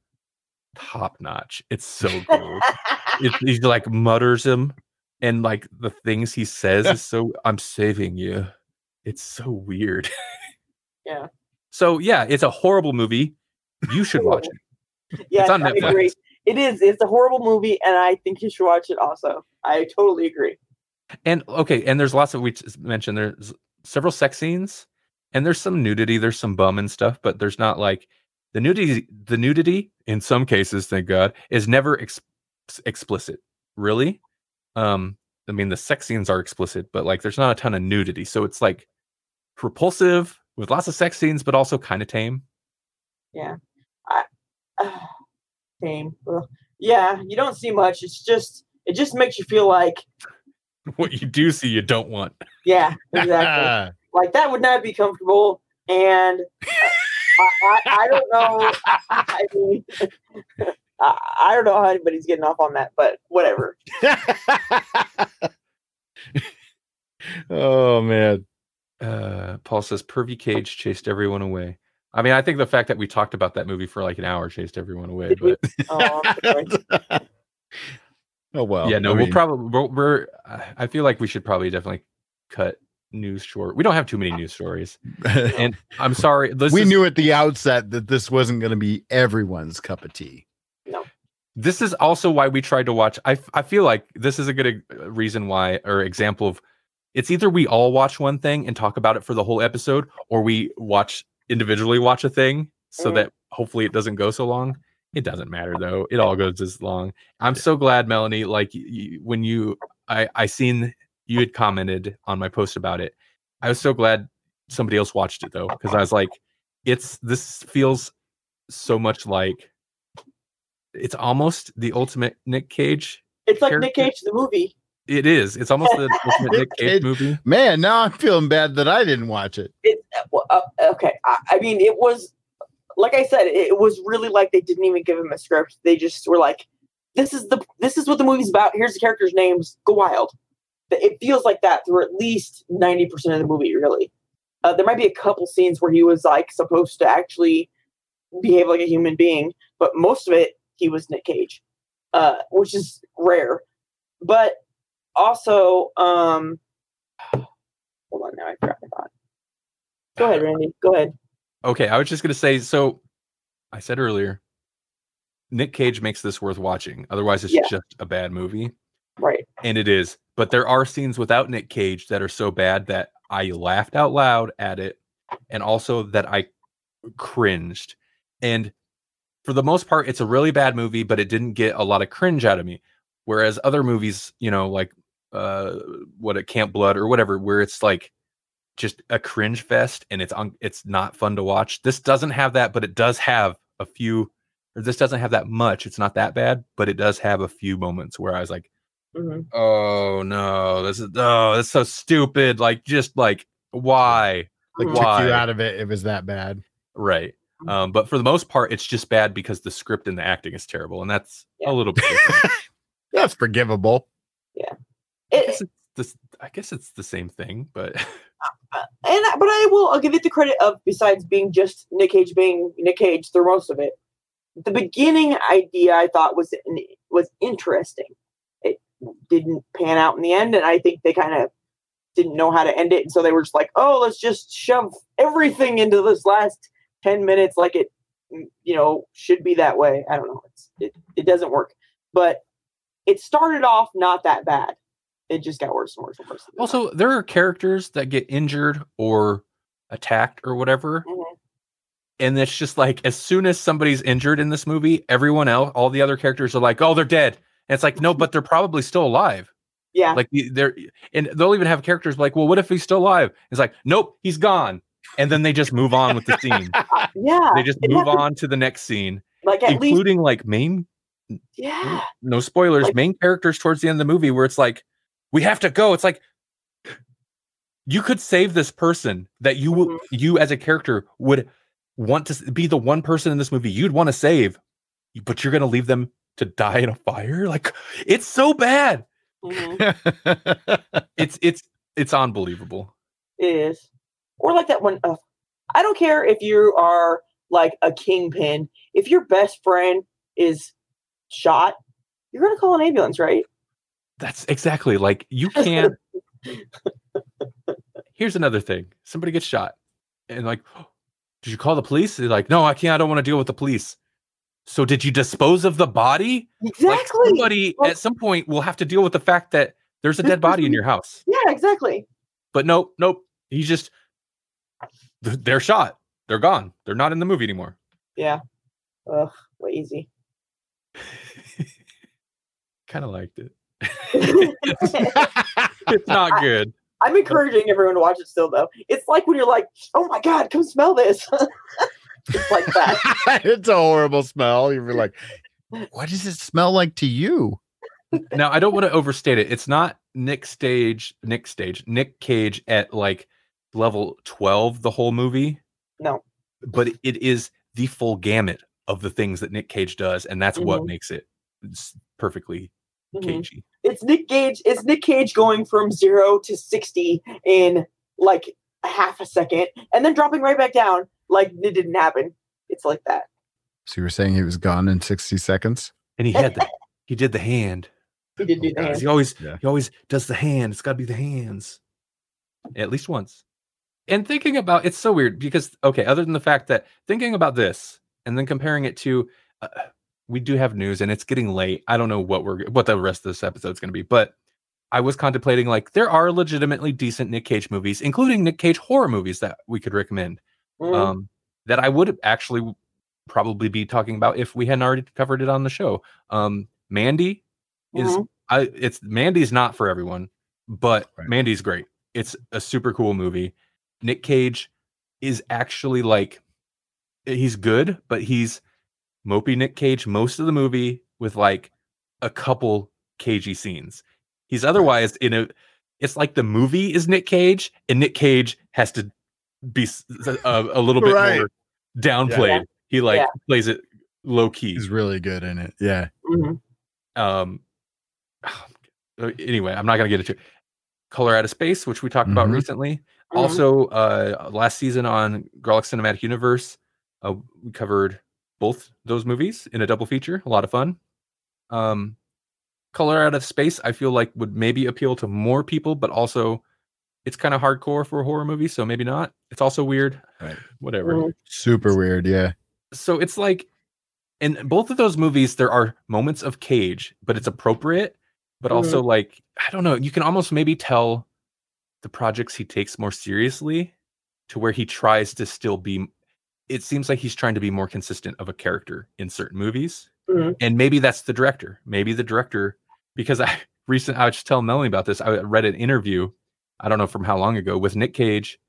top notch. It's so good. he like mutters him and like the things he says is so i'm saving you it's so weird Yeah. so yeah it's a horrible movie you should watch it yes, on I Netflix. agree. It is. It's a horrible movie, and I think you should watch it. Also, I totally agree. and okay and there's lots of we mentioned there's several sex scenes and there's some nudity there's some bum and stuff but there's not like the nudity the nudity in some cases thank god is never ex- explicit really um i mean the sex scenes are explicit but like there's not a ton of nudity so it's like repulsive with lots of sex scenes but also kind of tame yeah i Same. Ugh. Yeah, you don't see much. It's just it just makes you feel like what you do see you don't want yeah, exactly. like that would not be comfortable. And I, I, I don't know. I mean, I, I don't know how anybody's getting off on that, but whatever. oh man. Uh, Paul says Pervy Cage chased everyone away. I mean, I think the fact that we talked about that movie for like an hour chased everyone away. But Oh, oh well. yeah, no, I we'll probably we're, we're. I feel like we should probably definitely cut news short. We don't have too many news stories, and I'm sorry. This we is, knew at the outset that this wasn't going to be everyone's cup of tea. This is also why we tried to watch. I, I feel like this is a good uh, reason why or example of. It's either we all watch one thing and talk about it for the whole episode, or we watch individually watch a thing so Mhm. that hopefully it doesn't go so long. It doesn't matter though. It all goes as long. I'm so glad, Melanie. Like y- y- when you, I I seen you had commented on my post about it. I was so glad somebody else watched it though, because I was like, it's this feels so much like it's almost the ultimate Nick Cage. It's like Nick Cage the movie. It is. It's almost the ultimate Nick Cage Cage. movie. Man, now I'm feeling bad that I didn't watch it. It, uh, okay, I, I mean, it was like I said, it was really like they didn't even give him a script. They just were like, "This is the this is what the movie's about. Here's the characters' names. Go wild." It feels like that through at least ninety percent of the movie. Really, uh, there might be a couple scenes where he was like supposed to actually behave like a human being, but most of it he was Nick Cage, uh, which is rare. But also, um, hold on, now I forgot my thought. Go ahead, Randy. Go ahead. Okay, I was just gonna say. So, I said earlier, Nick Cage makes this worth watching. Otherwise, it's Yeah. just a bad movie, Right. and it is. But there are scenes without Nick Cage that are so bad that I laughed out loud at it, and also that I cringed. And for the most part, it's a really bad movie, but it didn't get a lot of cringe out of me. Whereas other movies, you know, like uh, what a Camp Blood or whatever, where it's like just a cringe fest and it's on it's not fun to watch. This doesn't have that, but it does have a few or this doesn't have that much. It's not that bad, but it does have a few moments where I was like, hmm "Oh no, this is oh, that's so stupid." Like just like why? Like Mhm. took Why? you out of it. It was that bad. Right. Mm-hmm. Um, but for the most part, it's just bad because the script and the acting is terrible, and that's Yeah. a little bit. different. That's forgivable. Yeah, It, guess it's this. I guess it's the same thing, but uh, uh, and I- but I will I'll give it the credit of besides being just Nick Cage being Nick Cage through most of it. The beginning idea I thought was was interesting. It didn't pan out in the end, and I think they kind of didn't know how to end it, and so they were just like, "Oh, let's just shove everything into this last ten minutes, like it, you know, should be that way." I don't know. It's, it it doesn't work, but it started off not that bad. It just got worse and worse and worse. also there are characters that get injured or attacked or whatever, Mhm. and it's just like as soon as somebody's injured in this movie, everyone else, all the other characters are like, "Oh, they're dead," and it's like, no, but they're probably still alive. yeah, Like they're, and they'll even have characters like, "Well, what if he's still alive?" It's like, nope, he's gone, and then they just move on with the scene. yeah. They just move happened- on to the next scene, like at least including like main yeah no spoilers, Like- main characters towards the end of the movie where it's like, we have to go. It's like you could save this person that you would Mhm. you as a character would want to be the one person in this movie you'd want to save, but you're gonna leave them to die in a fire. Like it's so bad. Mhm. It's it's it's unbelievable. it is or like that one uh, i don't care if you are like a kingpin if your best friend is shot you're gonna call an ambulance right That's exactly like you can't. Here's another thing: somebody gets shot, and like, did you call the police? They're like, no, I can't. I don't want to deal with the police. So did you dispose of the body? exactly Like somebody Well- at some point will have to deal with the fact that there's a dead body in your house. yeah exactly But nope, nope. He just they're shot. They're gone. They're not in the movie anymore. yeah ugh lazy kind of liked it. it's not good. i'm encouraging everyone to watch it still though it's like when you're like oh my god come smell this it's like that it's a horrible smell. You're like, what does it smell like to you? Now I don't want to overstate it. It's not Nick Stage, Nick Stage, Nick Cage at like level 12 the whole movie. no but it is the full gamut of the things that Nick Cage does, and that's what Mhm. makes it s- perfectly Mhm. cagey. It's Nick Cage. It's Nick Cage going from zero to sixty in like a half a second, and then dropping right back down like it didn't happen. It's like that. So you were saying he was gone in 60 seconds? And he had the he did the hand. He did do Oh, that. guys, He always Yeah. he always does the hand. It's got to be the hands, at least once. And thinking about it's so weird because okay, other than the fact that thinking about this and then comparing it to, uh, we do have news and it's getting late. I don't know what we're what the rest of this episode's going to be, but I was contemplating like there are legitimately decent Nick Cage movies, including Nick Cage horror movies that we could recommend. Mhm. Um, that I would actually probably be talking about if we hadn't already covered it on the show. Um, Mandy is Mhm. I it's Mandy's not for everyone, but Right. Mandy's great. It's a super cool movie. Nick Cage is actually like he's good, but he's mopey Nick Cage most of the movie with like a couple cagey scenes. He's otherwise in a it's like the movie is Nick Cage and Nick Cage has to be a little bit Right. more downplayed. He like Yeah. plays it low key. He's really good in it. Yeah. Mhm. um uh, anyway i'm not going to get into it. color out of space which we talked about Mhm. recently Mhm. also uh last season on Grawlix cinematic universe uh, we covered both those movies in a double feature a lot of fun um color out of space i feel like would maybe appeal to more people but also it's kind of hardcore for a horror movie so maybe not it's also weird Right. whatever Mhm. Super weird. Yeah. so it's like in both of those movies there are moments of cage but it's appropriate but also like i don't know you can almost maybe tell the projects he takes more seriously to where he tries to still be it seems like he's trying to be more consistent of a character in certain movies Mhm. and maybe that's the director maybe the director because i recent i was just telling melanie about this i read an interview i don't know from how long ago with nick cage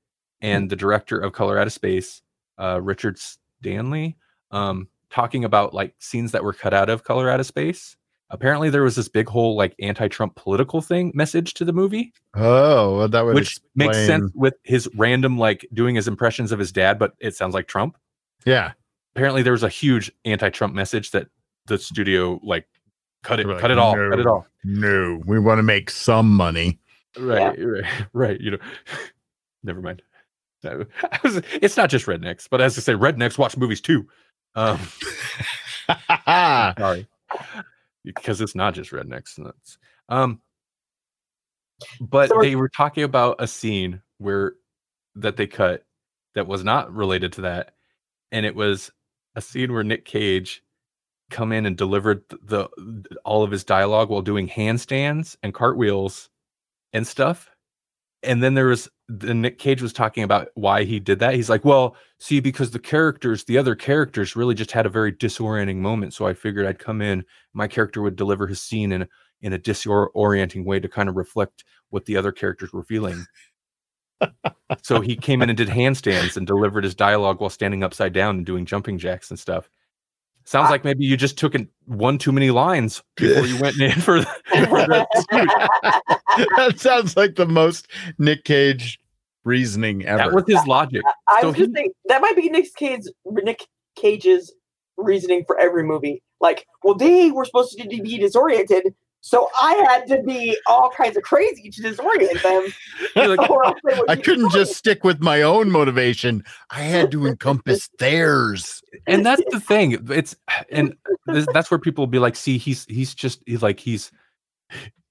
and the director of color out of space uh richard stanley um talking about like scenes that were cut out of color out of space apparently there was this big whole like anti-trump political thing message to the movie. Oh, well, that would which makes sense with his random like doing his impressions of his dad but it sounds like trump. Yeah. apparently there was a huge anti-trump message that the studio like cut it like, cut it all cut it all. No, we want to make some money. right right right you know. Never mind. Was- it's not just rednecks but as i say rednecks watch movies too. Um sorry because it's not just rednecks and that's um but So we're- they were talking about a scene where that they cut that was not related to that and it was a scene where nick cage come in and delivered th- the, all of his dialogue while doing handstands and cartwheels and stuff and then there was the Nick Cage was talking about why he did that. He's like, "Well, see, because the characters, the other characters, really just had a very disorienting moment. So I figured I'd come in, my character would deliver his scene in in a disorienting way to kind of reflect what the other characters were feeling." so he came in and did handstands and delivered his dialogue while standing upside down and doing jumping jacks and stuff. Sounds like maybe you just took in one too many lines before you went in for, the, for the suit. that sounds like the most Nick Cage reasoning ever. That was his logic. I So was just he- thinking that might be Nick Cage's Nick Cage's reasoning for every movie. Like, well, they were supposed to be disoriented, so I had to be all kinds of crazy to disorient them. Like, or else they would I couldn't just stick with my own motivation. I had to encompass theirs. and that's the thing it's and this, that's where people will be like see he's he's just he's like he's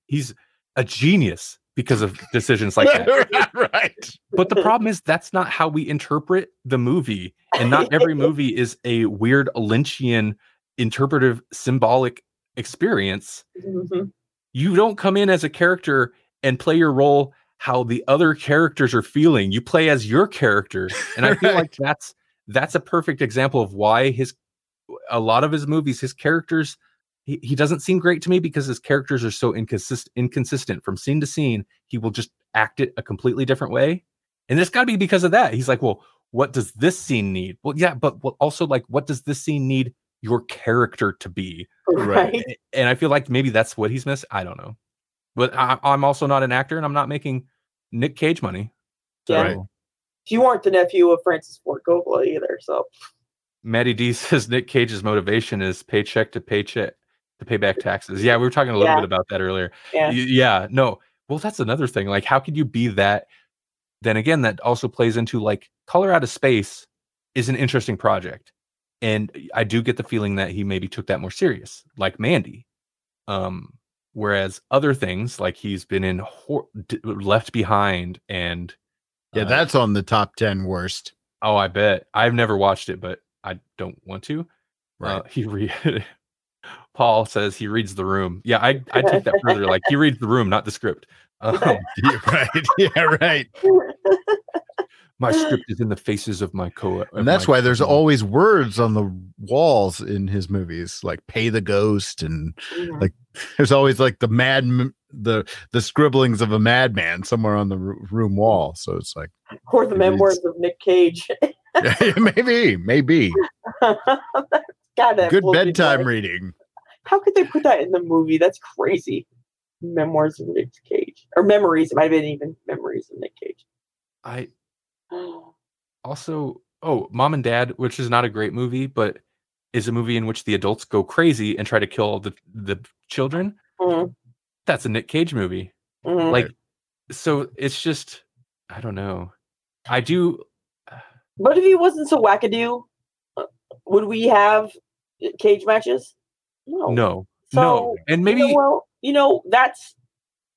he's a genius because of decisions like that right. but the problem is that's not how we interpret the movie and not every movie is a weird lynchian interpretive symbolic experience Mhm. you don't come in as a character and play your role how the other characters are feeling you play as your character and i feel Right. like that's that's a perfect example of why his a lot of his movies his characters he, he doesn't seem great to me because his characters are so inconsistent inconsistent from scene to scene he will just act it a completely different way and it's got to be because of that he's like well what does this scene need well yeah but also like what does this scene need your character to be Right. a- and I feel like maybe that's what he's missed. I don't know, but I, I'm also not an actor, and I'm not making Nick Cage money. So Yeah. Right. you aren't the nephew of Francis Ford Coppola either. So Maddie D says Nick Cage's motivation is paycheck to paycheck to pay back taxes. Yeah, we were talking a little Yeah. bit about that earlier. yeah, Y- yeah no well that's another thing like how could you be that then again that also plays into like color out of space is an interesting project and i do get the feeling that he maybe took that more serious like mandy um whereas other things like he's been in hor- D- left behind and Yeah, uh, that's on the top 10 worst. oh i bet i've never watched it but i don't want to Right. uh, he re- paul says he reads the room yeah i i take that further like he reads the room not the script um, Yeah, right. Yeah, right. My script is in the faces of my co And that's why there's always words on the walls in his movies, like "pay the ghost," and Mhm. Like, there's always like the mad, the the scribblings of a madman somewhere on the room wall. So it's like, or the memoirs of Nick Cage. maybe, maybe God, that good bedtime away. reading. How could they put that in the movie? That's crazy. Memoirs of Nick Cage, or memories. It might have been even memories of Nick Cage. i also oh mom and dad which is not a great movie but is a movie in which the adults go crazy and try to kill the the children Mhm, that's a nick cage movie mhm. like so it's just i don't know i do But if he wasn't so wackadoo, uh, would we have cage matches? No. no So, no and maybe You know, well, you know that's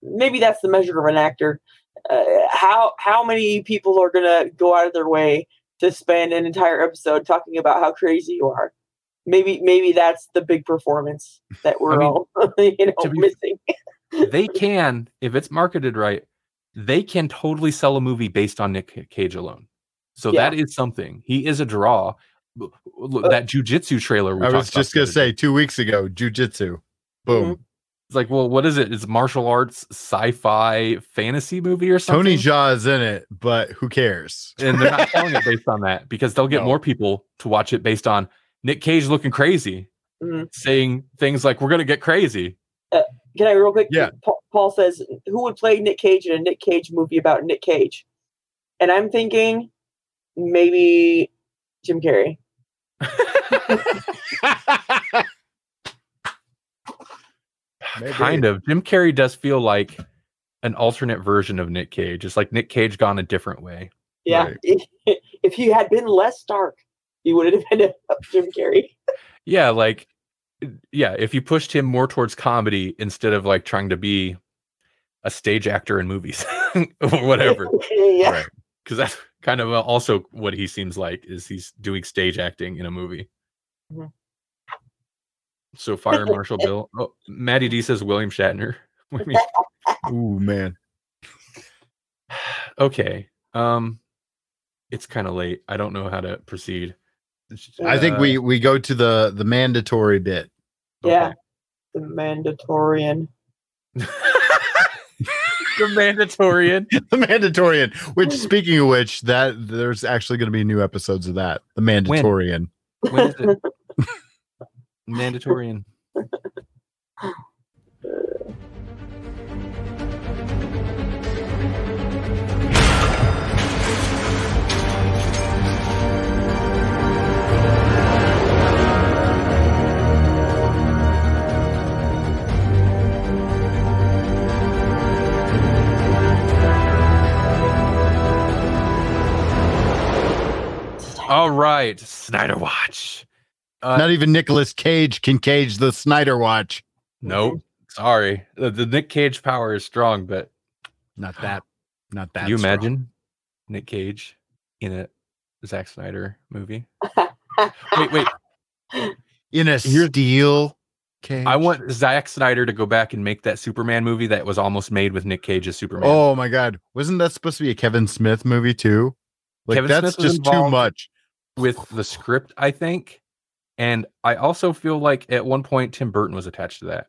maybe that's the measure of an actor. Uh, how how many people are gonna go out of their way to spend an entire episode talking about how crazy you are? Maybe maybe that's the big performance that we're mean, all you know to be- missing. they can if it's marketed right they can totally sell a movie based on nick cage alone so Yeah. that is something he is a draw Look, look, that Jiu Jitsu trailer we I was talked about just gonna other say two weeks ago, Jiu Jitsu. Boom. It's like, well, what is it? It's martial arts, sci-fi, fantasy movie or something. Tony Jaa is in it, but who cares? and they're not selling it based on that because they'll get No. more people to watch it based on Nick Cage looking crazy, Mhm. saying things like "We're gonna get crazy." Can I real quick? Yeah. Paul, Paul says, "Who would play Nick Cage in a Nick Cage movie about Nick Cage?" And I'm thinking maybe Jim Carrey. Maybe. kind of. Jim Carrey does feel like an alternate version of Nick Cage. It's like Nick Cage gone a different way. Yeah, Right. if, if he had been less dark, he would have been a Jim Carrey. Yeah, like yeah, if you pushed him more towards comedy instead of like trying to be a stage actor in movies or whatever. yeah, Right. because that's kind of uh, also what he seems like is he's doing stage acting in a movie. Mhm. So Fire Marshal Bill. Oh, Maddie D says William Shatner. I Ooh man. okay. Um, it's kind of late. I don't know how to proceed. I think Uh, we we go to the the mandatory bit. yeah. The Mandatorian. the Mandatorian. the Mandatorian. Which, speaking of which, that there's actually going to be new episodes of that. The Mandatorian. When is it? Mandatorian. All right, Snyder Watch. Uh, Not even Nicolas Cage can cage the Snyder Watch. Nope. Sorry. The, the Nick Cage power is strong, but Not that. Not that. can you strong. imagine Nick Cage in a Zack Snyder movie? Wait, wait. in a Here's- steel cage? I want Zack Snyder to go back and make that Superman movie that was almost made with Nick Cage as Superman. Oh my god! Wasn't that supposed to be a Kevin Smith movie too? Like Kevin that's Smith just too much. with the script, I think. And I also feel like at one point Tim Burton was attached to that.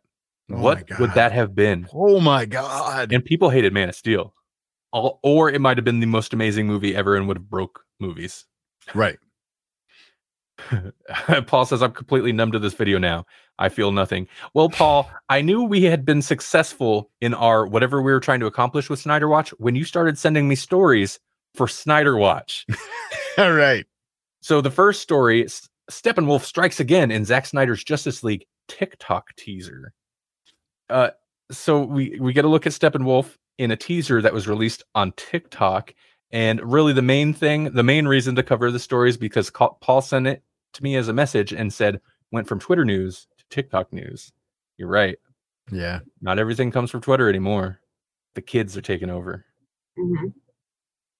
Oh what would that have been? Oh my god! And people hated Man of Steel. All, or it might have been the most amazing movie ever and would have broke movies. right. Paul says, I'm completely numb to this video now. I feel nothing. Well, Paul, I knew we had been successful in our whatever we were trying to accomplish with Snyder Watch when you started sending me stories for Snyder Watch. All right. So the first story, Steppenwolf strikes again in Zack Snyder's Justice League TikTok teaser. Uh, so we we get a look at Steppenwolf in a teaser that was released on TikTok, and really the main thing, the main reason to cover the story is because Paul sent it to me as a message and said went from Twitter news to TikTok news. You're right. Yeah. Not everything comes from Twitter anymore. The kids are taking over. hmm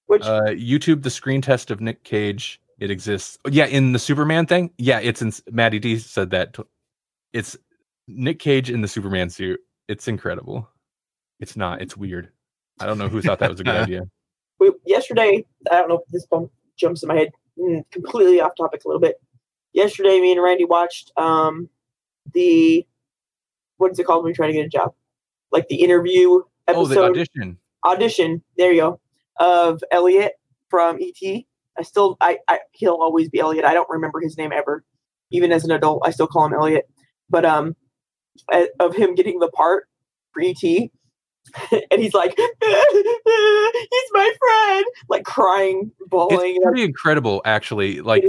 Which Uh, YouTube, the screen test of Nick Cage, it exists. Yeah, in the Superman thing. Yeah, it's in. Maddie D said that. It's Nic Cage in the Superman suit. It's incredible. It's not. It's weird. I don't know who thought that was a good idea. we, yesterday, I don't know if this bump jumps in my head, mm, completely off topic a little bit. Yesterday, me and Randy watched um, the what is it called when you try to get a job? Like the interview episode. Oh, the audition. audition. There you go of Elliot from ET. I still, I, I, he'll always be Elliot. I don't remember his name ever, even as an adult. I still call him Elliot. But um, of him getting the part for ET, and he's like, he's my friend, like crying, bawling. It's pretty incredible, actually. Like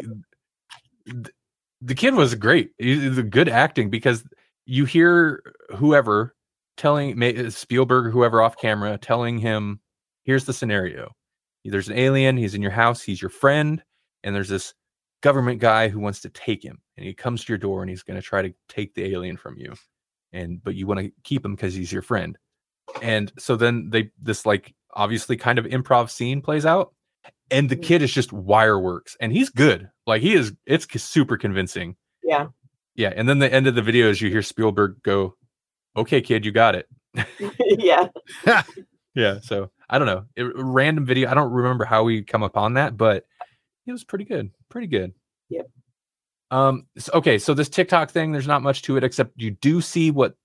th- the kid was great. He's the good acting because you hear whoever telling Spielberg, or whoever off camera, telling him, "Here's the scenario. There's an alien. He's in your house. He's your friend, and there's this government guy who wants to take him, and he comes to your door and he's going to try to take the alien from you, and but you want to keep him because he's your friend." And so then they this like obviously kind of improv scene plays out and the Mhm. kid is just wire works and he's good like he is it's super convincing yeah, yeah and then the end of the video is you hear spielberg go okay kid you got it yeah. yeah so i don't know it, random video i don't remember how we come upon that but it was pretty good pretty good Yep. um so, okay so this tiktok thing there's not much to it except you do see what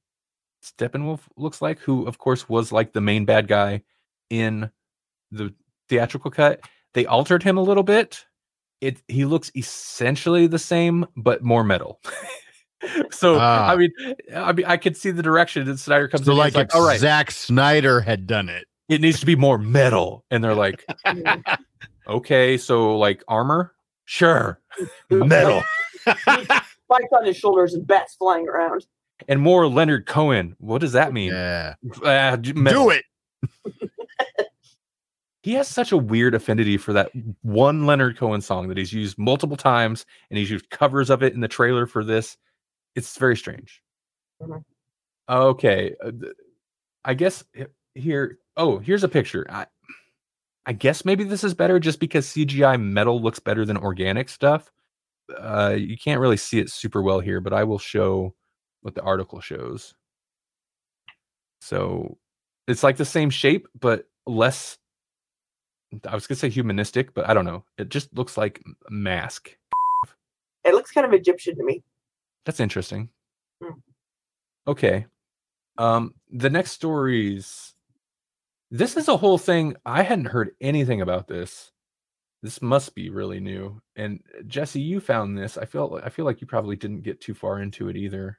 steppenwolf looks like who of course was like the main bad guy in the theatrical cut they altered him a little bit it he looks essentially the same but more metal so Ah. i mean i mean i could see the direction that snyder comes So in like, he's like if all right Zack Snyder had done it. It needs to be more metal and they're like okay so like armor sure metal Spikes on his shoulders and bats flying around. and more leonard cohen what does that mean Yeah. Ah, d- metal. Do it. he has such a weird affinity for that one leonard cohen song that he's used multiple times and he's used covers of it in the trailer for this it's very strange Mhm. okay uh, i guess here oh here's a picture i i guess maybe this is better just because cgi metal looks better than organic stuff uh you can't really see it super well here but i will show what the article shows so it's like the same shape but less i was gonna say humanistic but i don't know it just looks like a mask It looks kind of Egyptian to me. that's interesting. Hmm. Okay. Um, the next stories. This is a whole thing. I hadn't heard anything about this. This must be really new. And uh, Jesse, you found this. I feel I feel like you probably didn't get too far into it either.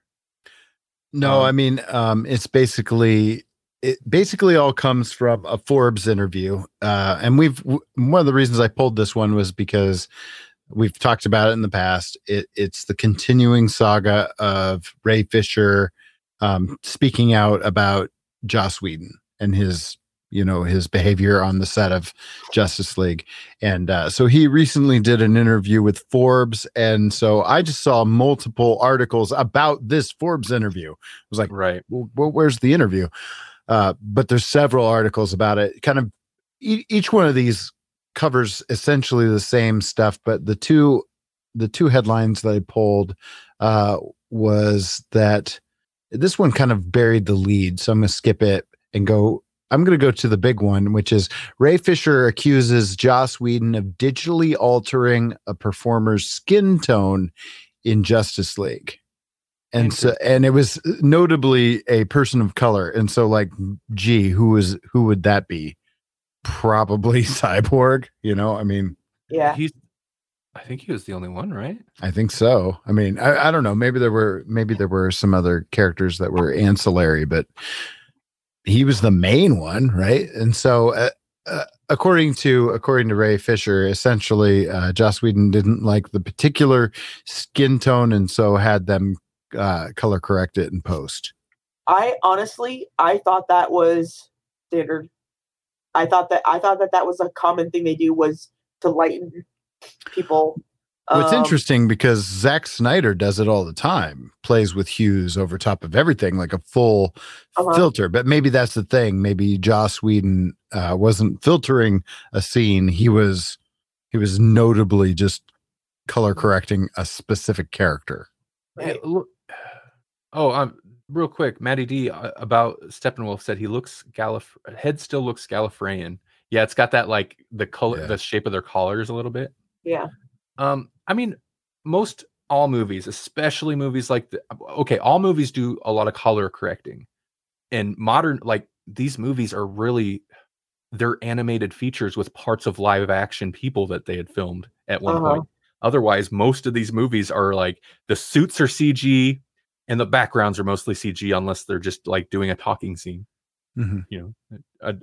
No, Um, I mean, um, it's basically it basically all comes from a Forbes interview, uh, and we've w- one of the reasons I pulled this one was because we've talked about it in the past. It, it's the continuing saga of Ray Fisher um, speaking out about Joss Whedon and his you know his behavior on the set of Justice League, and uh, so he recently did an interview with Forbes, and so I just saw multiple articles about this Forbes interview. I was like, Right. well, where's the interview? Uh, but there's several articles about it. Kind of e- each one of these covers essentially the same stuff, but the two the two headlines that I pulled uh, was that this one kind of buried the lead. So I'm going to skip it and go. I'm going to go to the big one, which is Ray Fisher accuses Joss Whedon of digitally altering a performer's skin tone in Justice League. And so and it was notably a person of color. And so like gee who is who would that be? Probably cyborg you know i mean Yeah. He's I think he was the only one, right? i think so. I mean I, I don't know. Maybe there were maybe there were some other characters that were ancillary but he was the main one right and so uh, uh, according to according to Ray Fisher, essentially, uh, Joss Whedon didn't like the particular skin tone, and so had them uh, color correct it in post. I honestly, I thought that was standard. I thought that I thought that that was a common thing they do was to lighten people. What's Um, interesting because Zack Snyder does it all the time, plays with hues over top of everything, like a full Uh-huh. filter. But maybe that's the thing. Maybe Joss Whedon uh, wasn't filtering a scene; he was he was notably just color correcting a specific character. Hey, Right. look. Oh, um, real quick, Matty D uh, about Steppenwolf said he looks Gallif. Head still looks Gallifreyan. Yeah, it's got that like the color, Yeah. the shape of their collars a little bit. Yeah. Um, I mean, most all movies, especially movies like the okay, all movies do a lot of color correcting, and modern like these movies are really they're animated features with parts of live action people that they had filmed at one Uh-huh. point. Otherwise, most of these movies are like the suits are CG and the backgrounds are mostly CG unless they're just like doing a talking scene. Mhm. You know, a,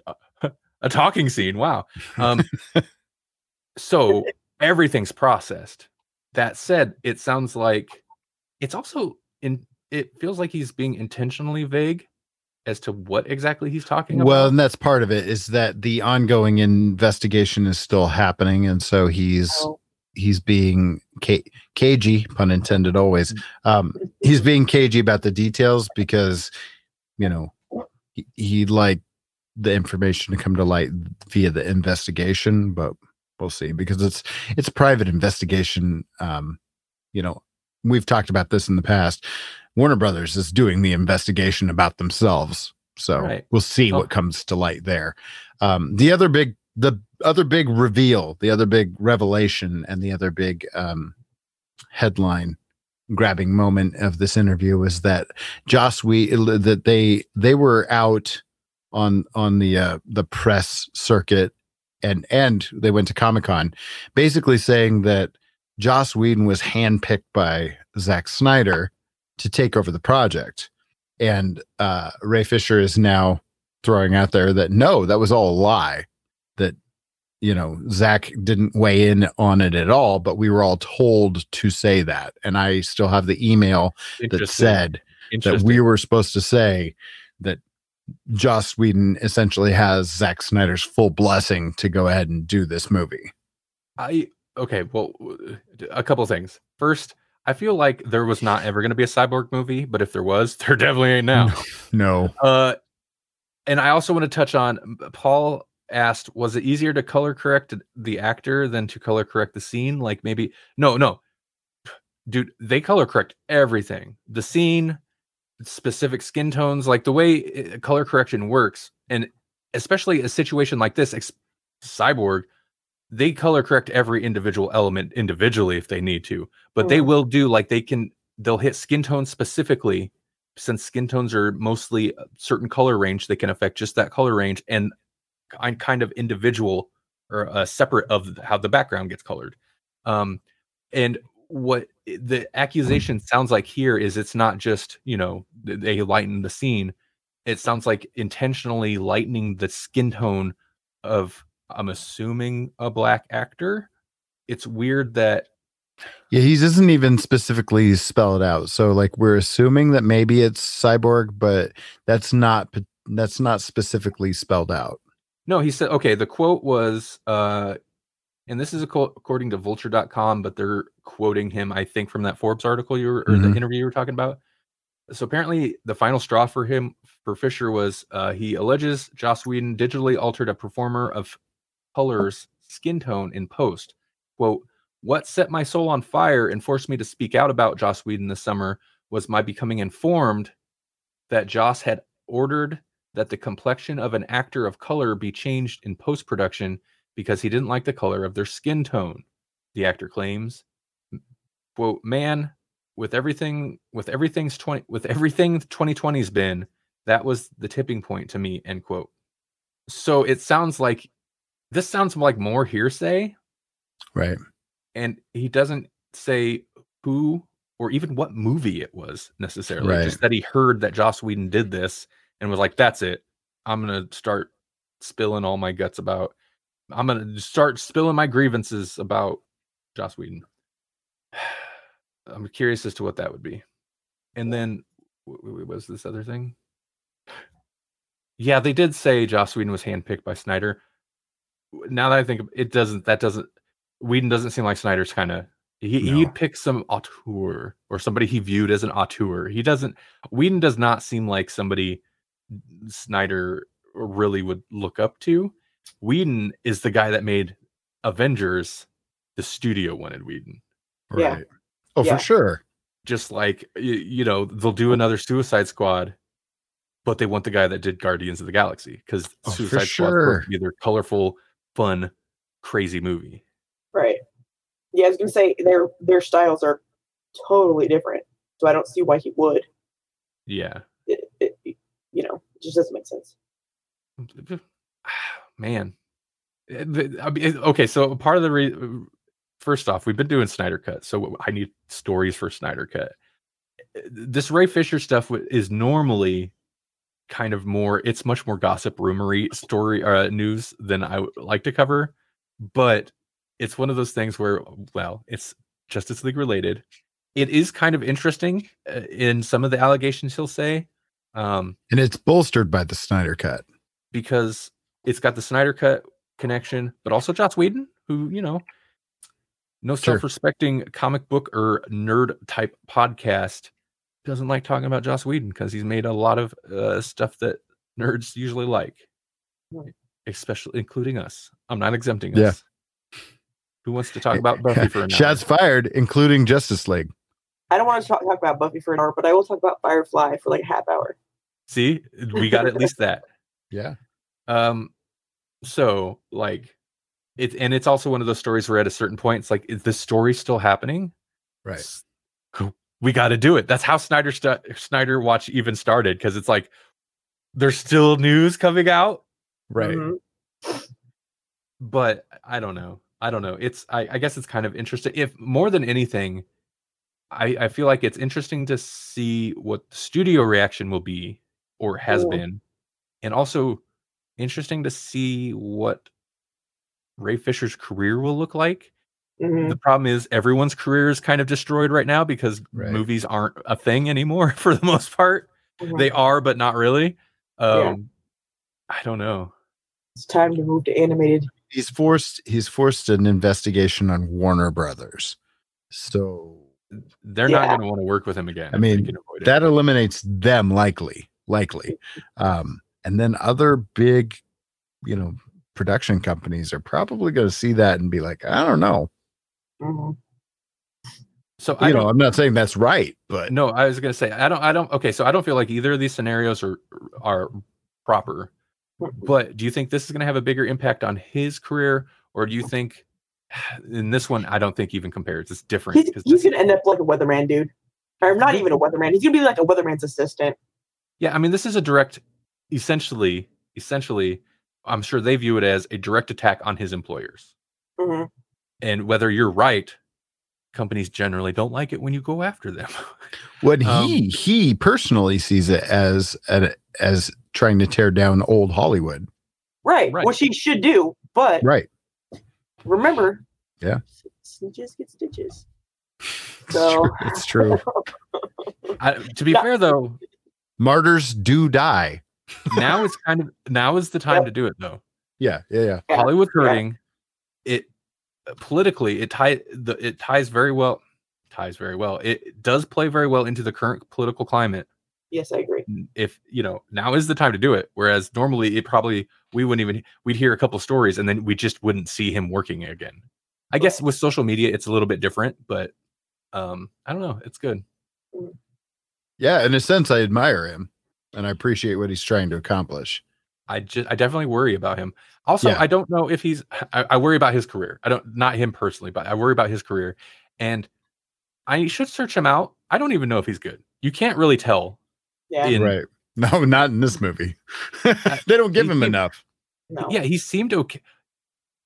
a, a talking scene. Wow. Um, so everything's processed. That said, it sounds like it's also in. It feels like he's being intentionally vague as to what exactly he's talking about. Well, and that's part of it is that the ongoing investigation is still happening, and so he's So, he's being ca- cagey, pun intended, always. Um, he's being cagey about the details because you know he, he'd like the information to come to light via the investigation, but we'll see because it's it's private investigation. Um, you know, we've talked about this in the past. Warner Brothers is doing the investigation about themselves, so Right. we'll see Oh. what comes to light there. Um, the other big the other big reveal, the other big revelation, and the other big um, headline grabbing moment of this interview was that Joss we that they they were out on on the uh, the press circuit and and they went to Comic Con, basically saying that Joss Whedon was handpicked by Zack Snyder to take over the project, and uh, Ray Fisher is now throwing out there that no, that was all a lie. That you know Zack didn't weigh in on it at all, but we were all told to say that, and I still have the email that said that we were supposed to say that Joss Whedon essentially has Zack Snyder's full blessing to go ahead and do this movie. I okay. Well, a couple things. First, I feel like there was not ever going to be a cyborg movie, but if there was, there definitely ain't now. No, Uh, and I also want to touch on Paul asked, was it easier to color correct the actor than to color correct the scene? Like maybe no, no, dude, they color correct everything. The scene, specific skin tones, like the way uh, color correction works, and especially a situation like this, ex- cyborg. They color correct every individual element individually if they need to, but they will do like they can. They'll hit skin tones specifically since skin tones are mostly a certain color range, they can affect just that color range and kind of individual or uh, separate of how the background gets colored. Um, and what the accusation sounds like here is it's not just you know they lighten the scene. It sounds like intentionally lightening the skin tone of I'm assuming a black actor. It's weird that yeah, he doesn't even specifically spell it out. So, like, we're assuming that maybe it's cyborg, but that's not that's not specifically spelled out. No, he said, okay, the quote was, uh, and this is according to vulture.com, but they're quoting him, I think, from that Forbes article you were, or the Mhm. interview you were talking about. So apparently, the final straw for him, for Fisher, was uh, he alleges Joss Whedon digitally altered a performer of color's skin tone in post. Quote, what set my soul on fire and forced me to speak out about Joss Whedon this summer was my becoming informed that Joss had ordered that the complexion of an actor of color be changed in post production because he didn't like the color of their skin tone. The actor claims, "quote Man, with everything, with everything's twenty, with everything 2020's been, that was the tipping point to me." End quote. So it sounds like this sounds like more hearsay, Right. and he doesn't say who or even what movie it was necessarily. Right. Just that he heard that Joss Whedon did this and was like, "That's it. I'm gonna start spilling all my guts about I'm gonna start spilling my grievances about Joss Whedon. I'm curious as to what that would be. And then what was this other thing? Yeah, they did say Joss Whedon was handpicked by Snyder. Now that I think of- it doesn't that doesn't Whedon doesn't seem like Snyder's kind of he No. he'd pick some auteur or somebody he viewed as an auteur. He doesn't Whedon does not seem like somebody Snyder really would look up to. Whedon is the guy that made Avengers. The studio wanted Whedon. Yeah. Right. Oh, Yeah. for sure. Just like y- you know, they'll do another Suicide Squad, but they want the guy that did Guardians of the Galaxy because Oh, Suicide Squad sure. to be their colorful, fun, crazy movie. right. Yeah, I was gonna say their their styles are totally different, so I don't see why he would. Yeah, It, it, you know, it just doesn't make sense. Mm, man. Eh, mean, Okay, so part of the re- first off, we've been doing Snyder Cut, so I need stories for Snyder Cut. Eh, This Ray Fisher stuff is normally kind of more. It's much more gossip, rumory, story, uh, news than I would like to cover, but it's one of those things where, well, it's Justice League related. It is kind of interesting uh, in some of the allegations he'll say. Um, And it's bolstered by the Snyder cut. because it's got the Snyder Cut connection, but also Joss Whedon, who you know, no Sure. self-respecting comic book or nerd type podcast doesn't like talking about Joss Whedon because he's made a lot of uh, stuff that nerds usually like, Right. especially including us. I'm not exempting Yeah. us. Who wants to talk about Buffy for an hour? Shots fired, including Justice League. I don't want to talk, talk about Buffy for an hour, but I will talk about Firefly for like a half hour. See, we got at least that. Yeah. Um, so like it's and it's also one of those stories where at a certain point, it's like, is this story still happening? Right. We got to do it. That's how Snyder stu- Snyder Watch even started because it's like there's still news coming out, Right. Mhm. but I don't know. I don't know. It's I, I guess it's kind of interesting. If more than anything, I I feel like it's interesting to see what the studio reaction will be or has Yeah. been, and also interesting to see what Ray Fisher's career will look like. Mhm. The problem is everyone's career is kind of destroyed right now because Right. movies aren't a thing anymore for the most part. They are, but not really. Um, Yeah. I don't know. It's time to move to animated. He's forced he's forced an investigation on Warner Brothers. So They're not going to want to work with him again. I mean, can avoid it. that eliminates them likely, likely. Um, and then other big, you know, production companies are probably going to see that and be like, I don't know. Mhm. so I You don't, know, I'm not saying that's right, but no, I was gonna say I don't I don't okay, so I don't feel like either of these scenarios are are proper. But do you think this is gonna have a bigger impact on his career, or do you think in this one I don't think even compares? It's different He's, because he's gonna end up like a weatherman dude, or not even a weatherman. He's gonna be like a weatherman's assistant. yeah, I mean this is a direct, essentially, essentially, I'm sure they view it as a direct attack on his employers. Mhm. And whether you're right, companies generally don't like it when you go after them. what Um, he he personally sees it as an, as trying to tear down old Hollywood. Right, Right. which he should do. But Right. remember, Yeah. snitches get stitches. It's So- true. It's true. I, to be Yeah. fair though, Martyrs do die. Now is kind of now is the time Yep. to do it though. Yeah, yeah, yeah. Yeah, Hollywood yeah. hurting. It politically it ties the it ties very well ties very well. It does play very well into the current political climate. Yes, I agree. If you know now is the time to do it. Whereas normally it probably we wouldn't even we'd hear a couple stories and then we just wouldn't see him working again. I guess with social media it's a little bit different, but um I don't know. It's good. Yeah, in a sense, I admire him and I appreciate what he's trying to accomplish. I just I definitely worry about him. Also, Yeah. I don't know if he's I, I worry about his career. I don't not him personally, but I worry about his career. And I should search him out. I don't even know if he's good. You can't really tell. Yeah, In- right. No, not in this movie. they don't give him seemed- enough. no. Yeah, he seemed okay.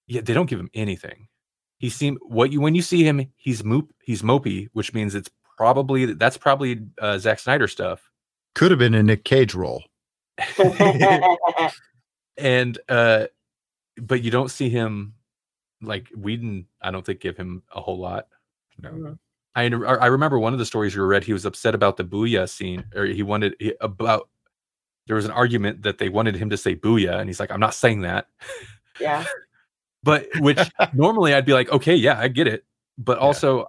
Yeah, they don't give him anything. He seemed what you when you see him, he's moop, he's mopey, which means it's probably that's probably uh, Zack Snyder stuff. Could have been a Nic Cage role. and uh but you don't see him like Whedon. I don't think give him a whole lot. No. Mhm. I I remember one of the stories you read. He was upset about the booyah scene, or he wanted he, about. There was an argument that they wanted him to say booyah, and he's like, "I'm not saying that." Yeah. But which normally I'd be like, "Okay, yeah, I get it." But Yeah. also,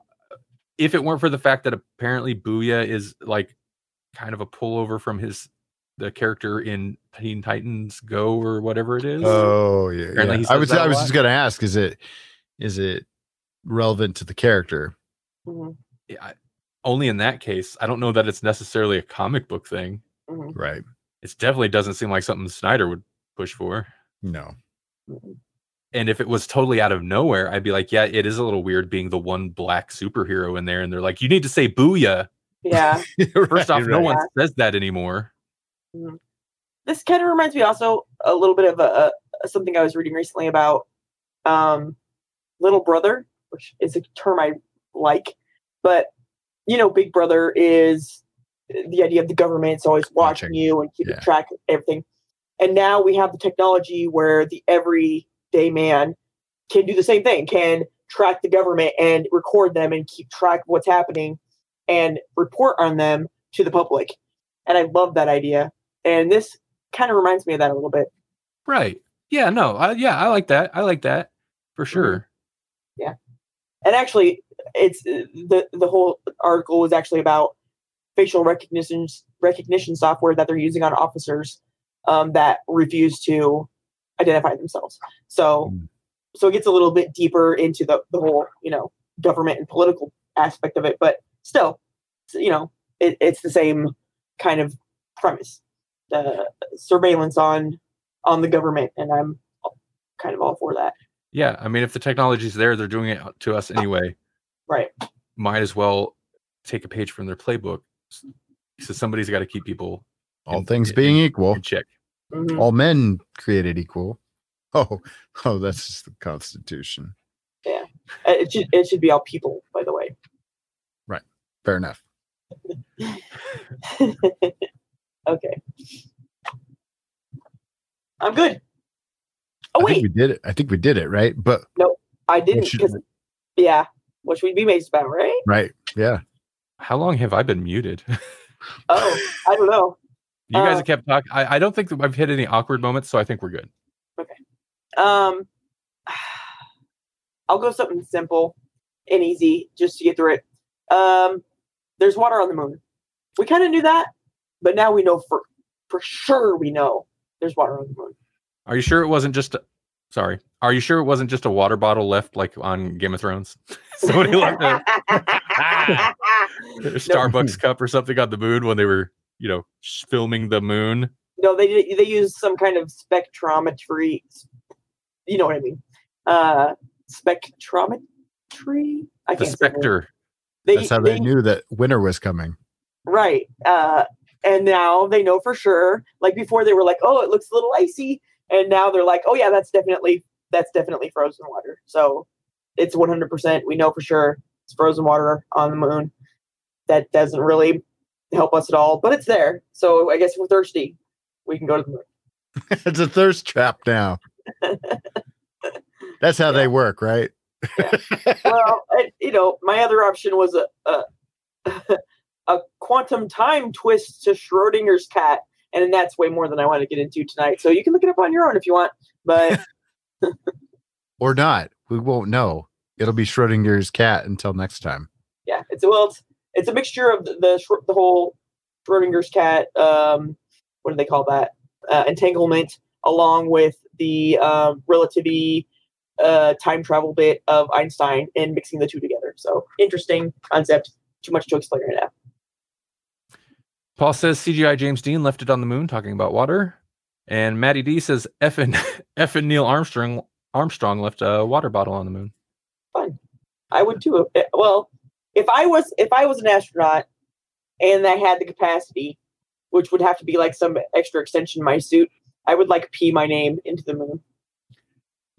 if it weren't for the fact that apparently booyah is like kind of a pullover from his the character in Teen Titans Go or whatever it is. Oh yeah. Apparently yeah. I was that a I was lot. just gonna ask, is it is it relevant to the character? Mhm. Yeah, I- only in that case, I don't know that it's necessarily a comic book thing. Mhm. Right. It definitely doesn't seem like something Snyder would push for. No. And if it was totally out of nowhere, I'd be like, yeah, it is a little weird being the one black superhero in there. And they're like, you need to say booyah. Yeah. First off, no right. one says that anymore. this kind of reminds me also a little bit of a, a something I was reading recently about um, little brother, which is a term I like, but you know, Big Brother is the idea of the government's always watching, Watching. you and keeping Yeah. track of everything. And now we have the technology where the everyday man can do the same thing, can track the government and record them and keep track of what's happening and report on them to the public. And I love that idea. And this kind of reminds me of that a little bit. Right. Yeah, no. I, yeah, I like that. I like that for sure. Yeah. And actually, it's the the whole article was actually about facial recognition recognition software that they're using on officers um, that refuse to identify themselves. So, Mm. so it gets a little bit deeper into the the whole you know government and political aspect of it, but still, you know, it, it's the same kind of premise, the surveillance on on the government, and I'm kind of all for that. Yeah. I mean, if the technology's there, they're doing it to us anyway. Right. Might as well take a page from their playbook. So somebody's got to keep people All in- things in- being equal, in check. Mhm. all men created equal. Oh, oh, that's just the Constitution. Yeah, It should it should be all people, by the way. Fair enough. okay. I'm good. Oh I think wait, we did it. I think we did it, right? But no, I didn't. should- 'cause- yeah, which we'd be amazed about, right? right, yeah. How long have I been muted? Oh, I don't know. You guys Uh, have kept talking. I, I don't think that I've hit any awkward moments, so I think we're good. Okay. Um, I'll go something simple and easy just to get through it. Um, there's water on the moon. We kind of knew that, but now we know for for sure. We know there's water on the moon. Are you sure it wasn't just? A, sorry. Are you sure it wasn't just a water bottle left like on Game of Thrones? Somebody left a, a Starbucks cup or something on the moon when they were, you know, filming the moon. No, they they use some kind of spectrometry. You know what I mean? Uh, spectrometry. I The can't say the word. specter. They, That's how they, they knew that winter was coming. right. Uh, and now they know for sure. Like before, they were like, "Oh, it looks a little icy," and now they're like, "Oh yeah, that's definitely that's definitely frozen water." So it's one hundred percent. We know for sure it's frozen water on the moon. That doesn't really help us at all, but it's there. So I guess if we're thirsty, we can go to the moon. it's a thirst trap now. That's how they work, right? well, I, you know, my other option was a, a a quantum time twist to Schrodinger's cat, and that's way more than I want to get into tonight. So you can look it up on your own if you want. But or not. We won't know. It'll be Schrodinger's cat until next time. yeah, it's well, it's, it's a mixture of the the, the whole Schrodinger's cat. Um, what do they call that? Uh, entanglement, along with the um, relativity. Uh, time travel bit of Einstein and mixing the two together. So interesting concept. Too much to explain right now. Paul says CGI James Dean left it on the moon talking about water. And Maddie D says F and F and Neil Armstrong Armstrong left a water bottle on the moon. Fun. I would too. Well, if I was if I was an astronaut and I had the capacity, which would have to be like some extra extension in my suit, I would like pee my name into the moon.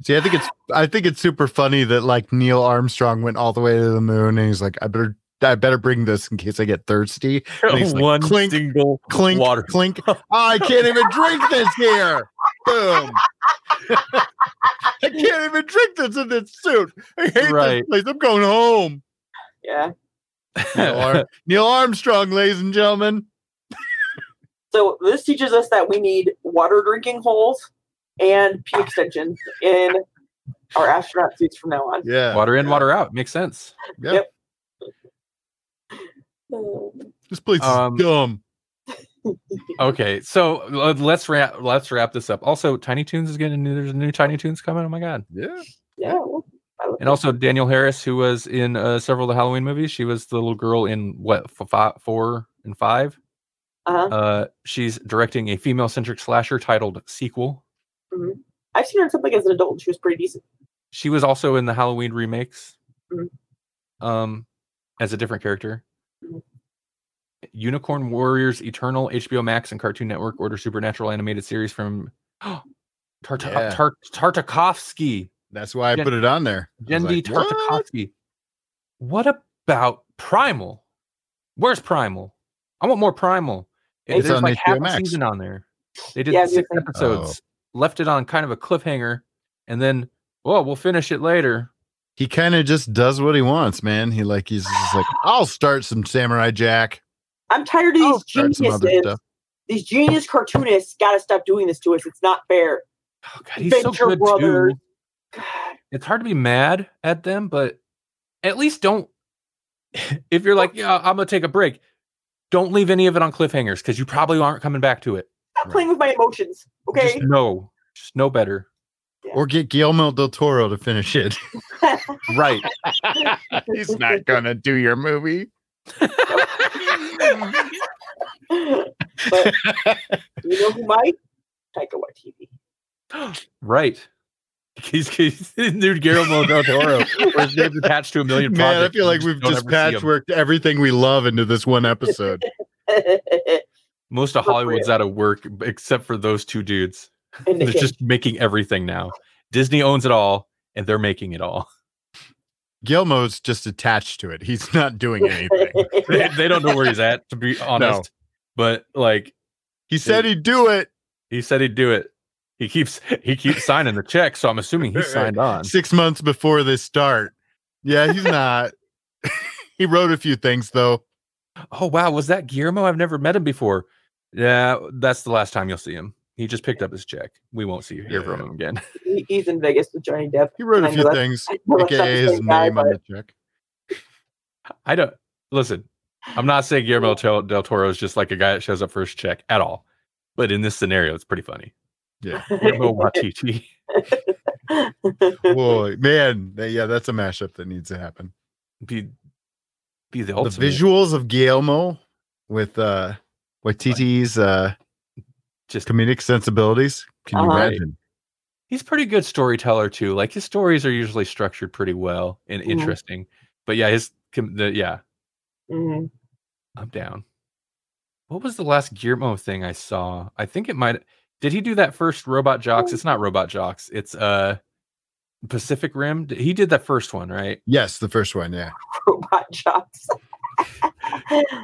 See, I think it's I think it's super funny that like Neil Armstrong went all the way to the moon and he's like, I better I better bring this in case I get thirsty. And he's like, One clink, single Clink, water. clink. Oh, I can't even drink this here. Boom. I can't even drink this in this suit. I hate Right. this place. I'm going home. yeah. Neil, Ar- Neil Armstrong, ladies and gentlemen. So this teaches us that we need water drinking holes and pee extensions in our astronaut suits from now on. Yeah. water in, water out. Makes sense. Yep. Um, This place is Um, dumb. Okay, so uh, let's wrap let's wrap this up. Also, Tiny Toons is getting a new. There's a new Tiny Toons coming. Oh my god! Yeah. Yeah. well, I look And also Danielle Harris, who was in uh, several of the Halloween movies. She was the little girl in what f- fi- four and five. Uh-huh. Uh, she's directing a female-centric slasher titled Sequel. I've seen her in something as an adult, and she was pretty decent. She was also in the Halloween remakes, Mhm. um, as a different character. Mhm. Unicorn Warriors Eternal HBO Max and Cartoon Network order supernatural animated series from Tart- Yeah. Tart- Tartakovsky. That's why I Gen- put it on there. I like, what? Tartakovsky. What about Primal? Where's Primal? I want more Primal. It's There's on like HBO half a season on there. They did Yeah, six you're- episodes, left it on kind of a cliffhanger, and then, well, we'll finish it later. He kind of just does what he wants, man. He like he's just like, I'll start some Samurai Jack. I'm tired of these start geniuses. These genius cartoonists got to stop doing this to us. It's not fair. Oh, God, he's so good Brothers. too. God. It's hard to be mad at them, but at least don't. If you're like, yeah, I'm gonna take a break, don't leave any of it on cliffhangers because you probably aren't coming back to it. Stop Right. playing with my emotions. Okay. Just know, just know better. Or get Guillermo del Toro to finish it. Right. he's not gonna do your movie. but you know who might? Taika Waititi. Right. He's, he's dude Guillermo del Toro, where his name's attached to a million Man, I feel like we've just ever see 'em. patchworked everything we love into this one episode. Most of Hollywood's out of work except for those two dudes. and They're again, just making everything now. Disney owns it all, and they're making it all. Guillermo's just attached to it. He's not doing anything. They, they don't know where he's at, to be honest. But like He said he'd do it he said he'd do it. He keeps he keeps signing the check, so I'm assuming he signed on. six months before this start. Yeah, he's not. he wrote a few things though. Oh wow, was that Guillermo? I've never met him before. Yeah, that's the last time you'll see him. He just picked up his check. We won't see hear Yeah. from him again. He- he's in Vegas with Johnny Depp. He wrote a few know things, I know that's not aka his same guy, name on but- the check. I don't listen. I'm not saying Guillermo del, del Toro is just like a guy that shows up for his check at all. But in this scenario, it's pretty funny. Yeah. Guillermo Waititi. Boy, man, yeah, that's a mashup that needs to happen. Be be the The ultimate. visuals of Guillermo with uh Waititi's uh just comedic sensibilities. Can you Uh-huh. imagine? he's a pretty good storyteller too. Like his stories are usually structured pretty well and Mhm. interesting. But yeah, his com- the, yeah, Mhm. I'm down. What was the last Guillermo thing I saw? I think it might. Did he do that first Robot Jox? It's not Robot Jox. It's uh Pacific Rim. He did that first one, right? Yes, the first one, yeah. Robot Jox.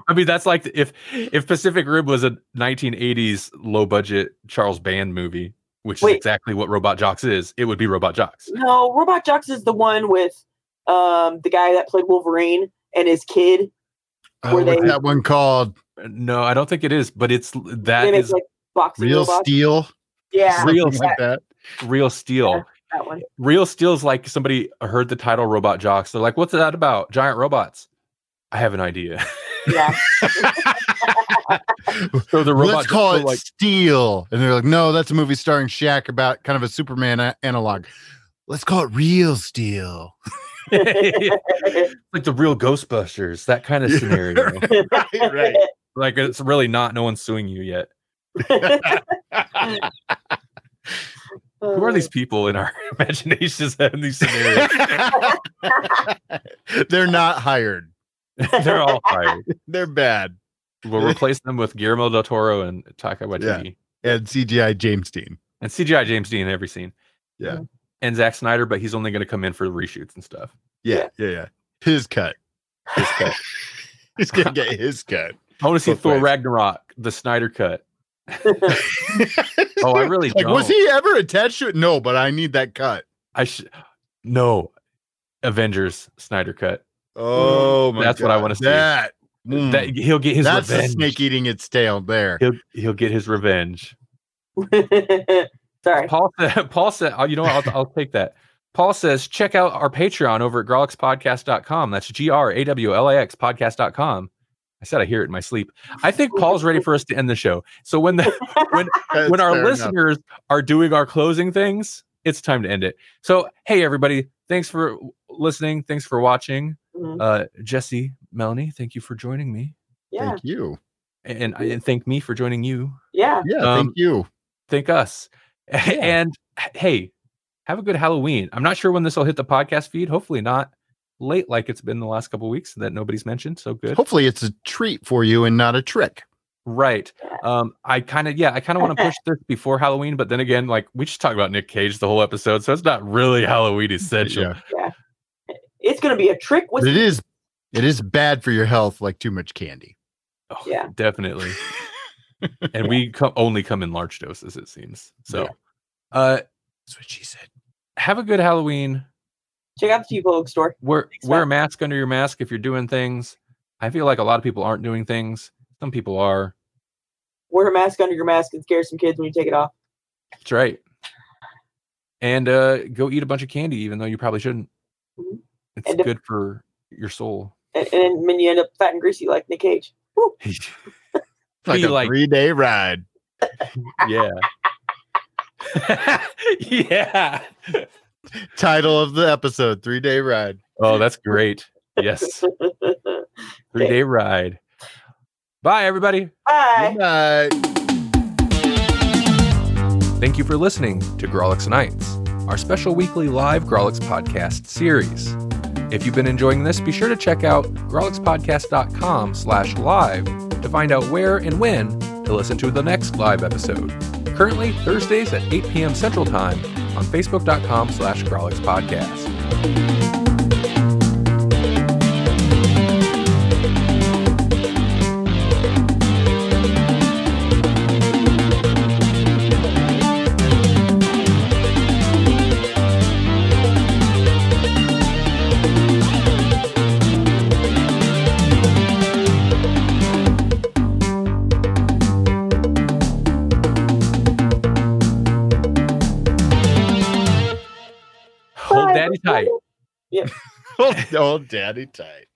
I mean, that's like if if Pacific Rim was a 1980s low budget Charles Band movie, which is exactly what Robot Jox is. It would be Robot Jox. no, Robot Jox is the one with um the guy that played Wolverine and his kid. Oh, Were what's they- that one called? No, I don't think it is, but it's that they make is like boxing Real robots. Steel? Yeah, Real Something like that. Real Steel. Yeah. that one. Real Steel's like somebody heard the title Robot Jox. They're like, "What's that about? Giant robots?" I have an idea. Yeah. so the robot Let's call it like Steel. And they're like, no, that's a movie starring Shaq about kind of a Superman a- analog. Let's call it Real Steel. like the real Ghostbusters, that kind of scenario. right, right. like it's really not. No one's suing you yet. Who are these people in our imaginations having these scenarios? they're not hired. They're all fired. They're bad. We'll replace them with Guillermo del Toro and Taika Waititi. And CGI James Dean. and CGI James Dean in every scene. Yeah. And Zack Snyder, but he's only going to come in for reshoots and stuff. Yeah, yeah, yeah. His cut. His cut. He's gonna get his cut. I want to see Both Thor ways. Ragnarok, the Snyder cut. Oh, I really like don't. was he ever attached to it? No, but I need that cut. I should no Avengers Snyder cut. Oh my That's what I wanna see. That, mm, That he'll get his that's the revenge. snake eating its tail there. He'll he'll get his revenge. Sorry. Paul said, Paul said, oh, you know what? I'll, I'll take that. Paul says, check out our Patreon over at grawlixpodcast.com. That's G R A W L A X podcast.com. I said I hear it in my sleep. I think Paul's ready for us to end the show. So when the when when our fair enough. listeners are doing our closing things, it's time to end it. So hey everybody, thanks for listening. Thanks for watching. Mhm. Uh Jesse, Melanie, thank you for joining me. Yeah. Thank you. And, and thank me for joining you. Yeah. Yeah, Um, thank you. thank us. And hey, have a good Halloween. I'm not sure when this will hit the podcast feed. Hopefully not late like it's been the last couple weeks that nobody's mentioned. So good. Hopefully, it's a treat for you and not a trick. Right. Um, I kind of yeah, I kind of want to push this before Halloween, but then again, like we just talked about Nic Cage the whole episode, so it's not really Halloween essential. Yeah. It's gonna be a trick with But it is. It is bad for your health, like too much candy. Oh, Yeah. definitely. and we co- only come in large doses, it seems. So, Yeah. uh, That's what she said. have a good Halloween. check out the T-Vogue store. wear Thanks, wear a mask under your mask if you're doing things. I feel like a lot of people aren't doing things. Some people are. Wear a mask under your mask and scare some kids when you take it off. That's right. And uh, go eat a bunch of candy, even though you probably shouldn't. Mhm. It's And if- good for your soul. And, and then you end up fat and greasy like Nic Cage. Like a like- three day ride. yeah. yeah. Title of the episode: Three day ride. Oh, that's great. Yes. Three day ride. Bye, everybody. Bye. Good night. Thank you for listening to Grawlix Nights, our special weekly live Grawlix podcast series. If you've been enjoying this, be sure to check out grawlixpodcast.com slash live to find out where and when to listen to the next live episode. Currently, Thursdays at 8 p.m. Central Time on facebook.com slash grawlixpodcast. Hold Hold, hold daddy tight.